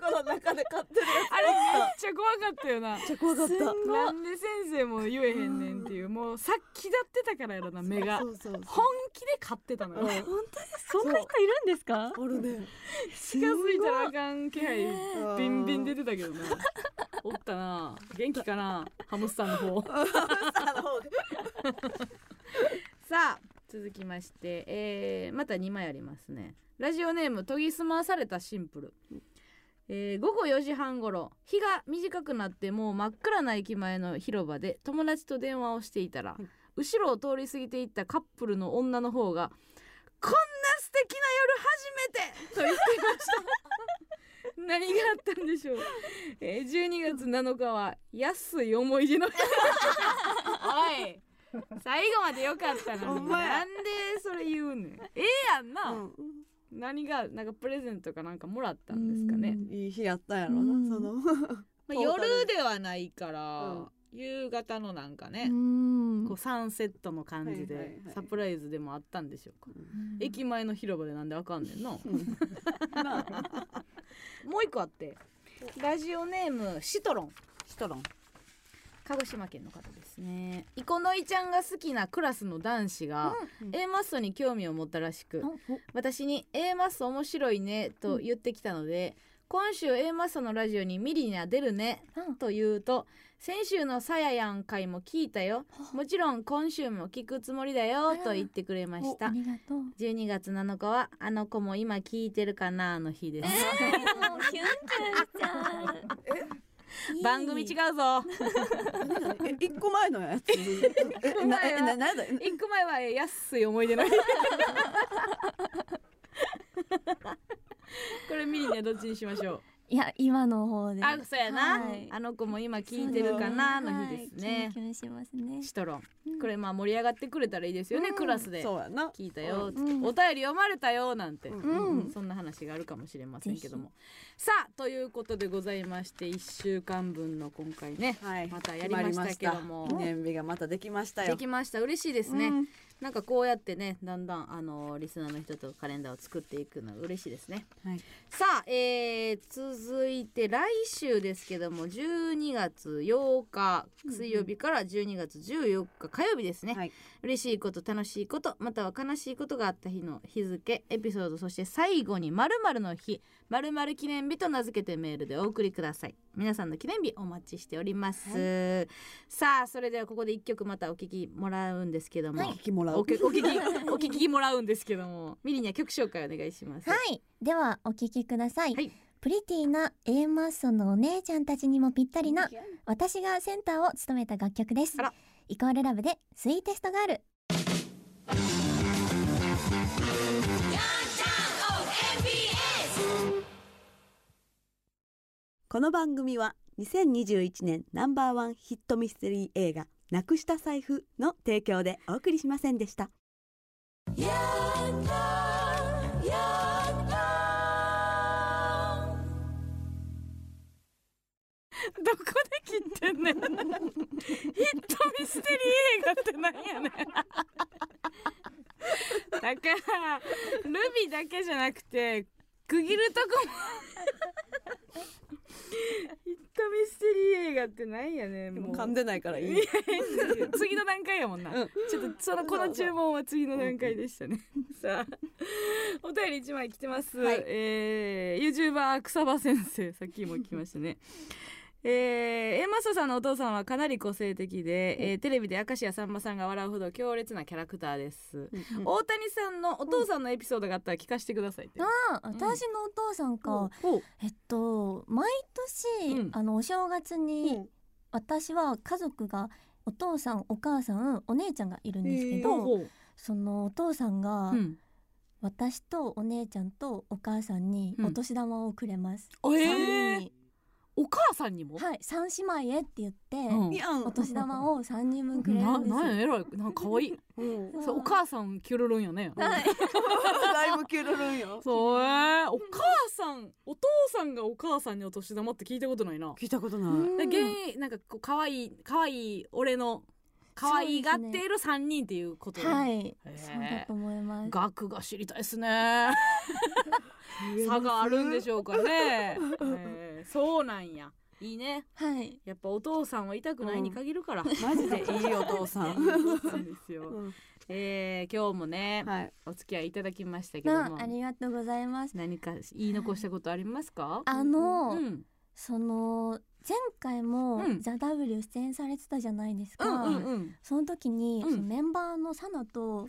具箱の中で買ってるやめっちゃ怖かったよな。つめっちゃ怖かった。なんで先生も言えへんねんっていう。もうさっきだってたからやろな目が。そうそうそう本気で買ってたのよ。うん近そんな人いるんですか？あるね。づいたらあかん気配うんビンビン出てたけどな。おったな。元気かな？ハムスター の方。さあ続きまして、えーまた2枚ありますねラジオネーム研ぎ澄まされたシンプル、えー午後4時半ごろ日が短くなってもう真っ暗な駅前の広場で友達と電話をしていたら、うん後ろを通り過ぎていったカップルの女の方が「こんな素敵な夜初めて!」と言っていました。何があったんでしょう、えー、12月7日は安い思い出の日。おい。最後までよかったのに。なんでそれ言うねん。ええやんな、うん何がなんかプレゼントかなんかもらったんですかね、いい日やったんやろうん。なその。まあ、夜ではないから、うん。夕方のなんかうね、ん。こうサンセットの感じで、サプライズでもあったんでしょうか、駅前の広場でなんであかんねん な、な もう一個あってラジオネームシトロン。シトロン鹿児島県の方ですね。イコノイちゃんが好きなクラスの男子が、うん A マッソに興味を持ったらしく、お私に A マッソ面白いねと言ってきたので、今週 A マッソのラジオにミリには出るねうん。と言うと先週のさややん会も聞いたよ。もちろん今週も聞くつもりだよと言ってくれました。ありがとう。12月7日はあの子も今聞いてるかなの日です、もうキュンキュンしちゃう 番組違うぞ。一個前のやつ？えなえななんだ？一個前は安い思い出の日これミリにはどっちにしましょう？いや今の方であそうやな、はい。あの子も今聞いてるかなの日ですね。はい、キュンキュンしますね。シトロン。これまあ盛り上がってくれたらいいですよね、クラスでそうやな。聞いたよ、うん。お便り読まれたよなんて、うん。そんな話があるかもしれませんけども。さあということでございまして1週間分の今回ねはい。またやりましたけども。記念日がまたできましたよ。できました。嬉しいですね、うんなんかこうやってねだんだんあのリスナーの人とカレンダーを作っていくの嬉しいですね。はい。さあ、えー続いて来週ですけども12月8日水曜日から12月14日火曜日ですね、はい。嬉しいこと楽しいことまたは悲しいことがあった日の日付エピソードそして最後に〇〇の日〇〇記念日と名付けてメールでお送りください。皆さんの記念日お待ちしております、さあそれではここで一曲またお聞きもらうんですけども、聞きもらう。お聞き お聞きもらうんですけども。ミリには曲紹介お願いします。はい。ではお聞きください、はい。プリティな A マッソのお姉ちゃんたちにもぴったりな私がセンターを務めた楽曲です。イコールラブでスイーテストガールこの番組は2021年ナンバーワンヒットミステリー映画なくした財布の提供でお送りしませんでした。どこで切ってんねん。ヒットミステリー映画ってなんやねん。だからルビだけじゃなくて区切るとこもヒットミステリー映画ってなんやねんもう。噛んでないからいい。次の段階やもんな、うん。ちょっとそのこの注文は次の段階でしたね、さあお便り一枚来てます、はい。えー、YouTuber 草場先生。さっきも来ましたねえー、エマスさんのお父さんはかなり個性的で、えーテレビで明石家さんまさんが笑うほど強烈なキャラクターです、大谷さんのお父さんのエピソードがあったら聞かせてくださいって、ああ私のお父さんか、ほう。えっと毎年、うん。あのお正月に、私は家族がお父さんお母さんお姉ちゃんがいるんですけど、ほうそのお父さんが、うん。私とお姉ちゃんとお母さんにうん。お年玉をくれます、え三ー人にお母さんにも、はい三姉妹へって言って、うん。いやん。お年玉を三人分くれるですなんなんやえらい。なんか可愛い。うん。そうお母さんキュルルンよね。はい。だいぶキュルルンよ。そうえー、お母さんお父さんがお母さんにお年玉って聞いたことないな。聞いたことない。うん。で現なんかこう可愛い可愛い俺の可愛いがっている三人っていうことはい。そうだと思います。額が知りたいですね 差があるんでしょうかね、えーそうなんや。いいね。はい。やっぱお父さんは痛くないに限るから、マジでいいお父さん。そうですよ、うんえー、今日もね、はい。お付き合いいただきましたけども。なありがとうございます。何か言い残したことありますか？あの、うん。その前回もうん「ザ・ w 出演されてたじゃないですか、うんうんうん。その時に、うん。そのメンバーのサナと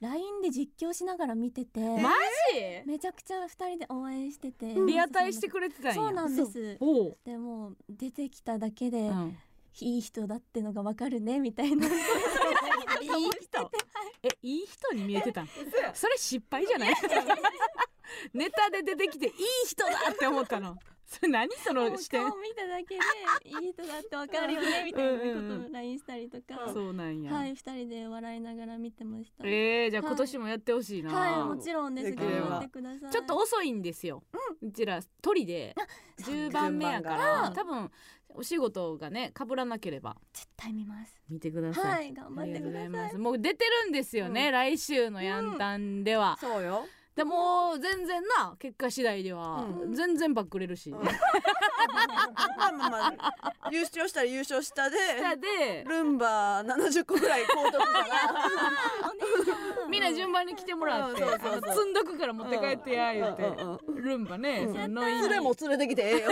LINE で実況しながら見ててマめちゃくちゃ二人で応援しててジリアタイしてくれてたんや。そうなんです。でも出てきただけで、うん、いい人だってのがわかるねみたいな いい人。えいい人に見えてたんそれ失敗じゃない？ネタで出てきていい人だって思ったの。それ何その視点？顔見ただけでいい人だってわかるよねみたいなことを LINE したりとか、そうなんや、はい二人で笑いながら見てました。えー、じゃあはい。今年もやってほしいな、はいもちろんです。頑張ってください。ちょっと遅いんですよ、うちら鳥で。10番目やから。が多分お仕事がね被らなければ。絶対見ます。見てください、はい頑張ってください。す。もう出てるんですよね、うん。来週のヤンタンでは、そうよでもう全然な結果次第では。うん。全然バックれるし、うん。まあまあまあ。優勝したら優勝したで下で。ルンバ70個ぐらい買うとくからみんな順番に来てもらって、うんそうそうそう。積んどくから持って帰ってや言うて、うんうんルンバね、うん。そのノイミ連れも連れてきてええよ。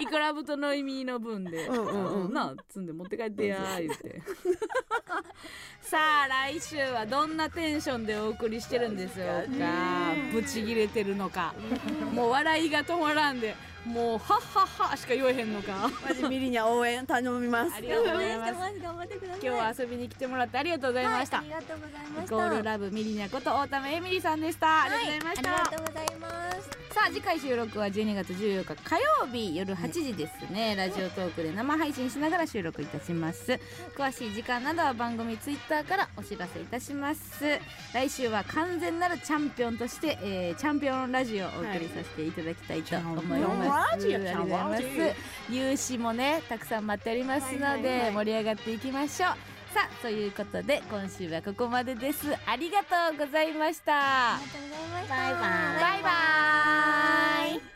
イクラブとノイミーの分で、うんうんうん。な積んで持って帰ってや言うて。さあ来週はどんなテンションでお送りしてるんでしょうかブチギレてるのか。もう笑いが止まらんでもうはっはっはしか言えへんのか。マジミリニャ応援頼みます。ありがとうございます。頑張ってください。今日は遊びに来てもらってありがとうございました、はい、ありがとうございました。ゴールラブミリニャこと大田目エミリーさんでした、ありがとうございました、ありがとうございます。さあ次回収録は12月14日火曜日夜8時ですね、ラジオトークで生配信しながら収録いたします。詳しい時間などは番組ツイッターからお知らせいたします。来週は完全なるチャンピオンとして、えーチャンピオンラジオをお送りさせていただきたいと思います、チャンピオンラジオありがとうございます。有志もねたくさん待っておりますので、はいはいはい。盛り上がっていきましょう。さあということで今週はここまでです。ありがとうございました。ありがとうございました。バイバイ。バイバイ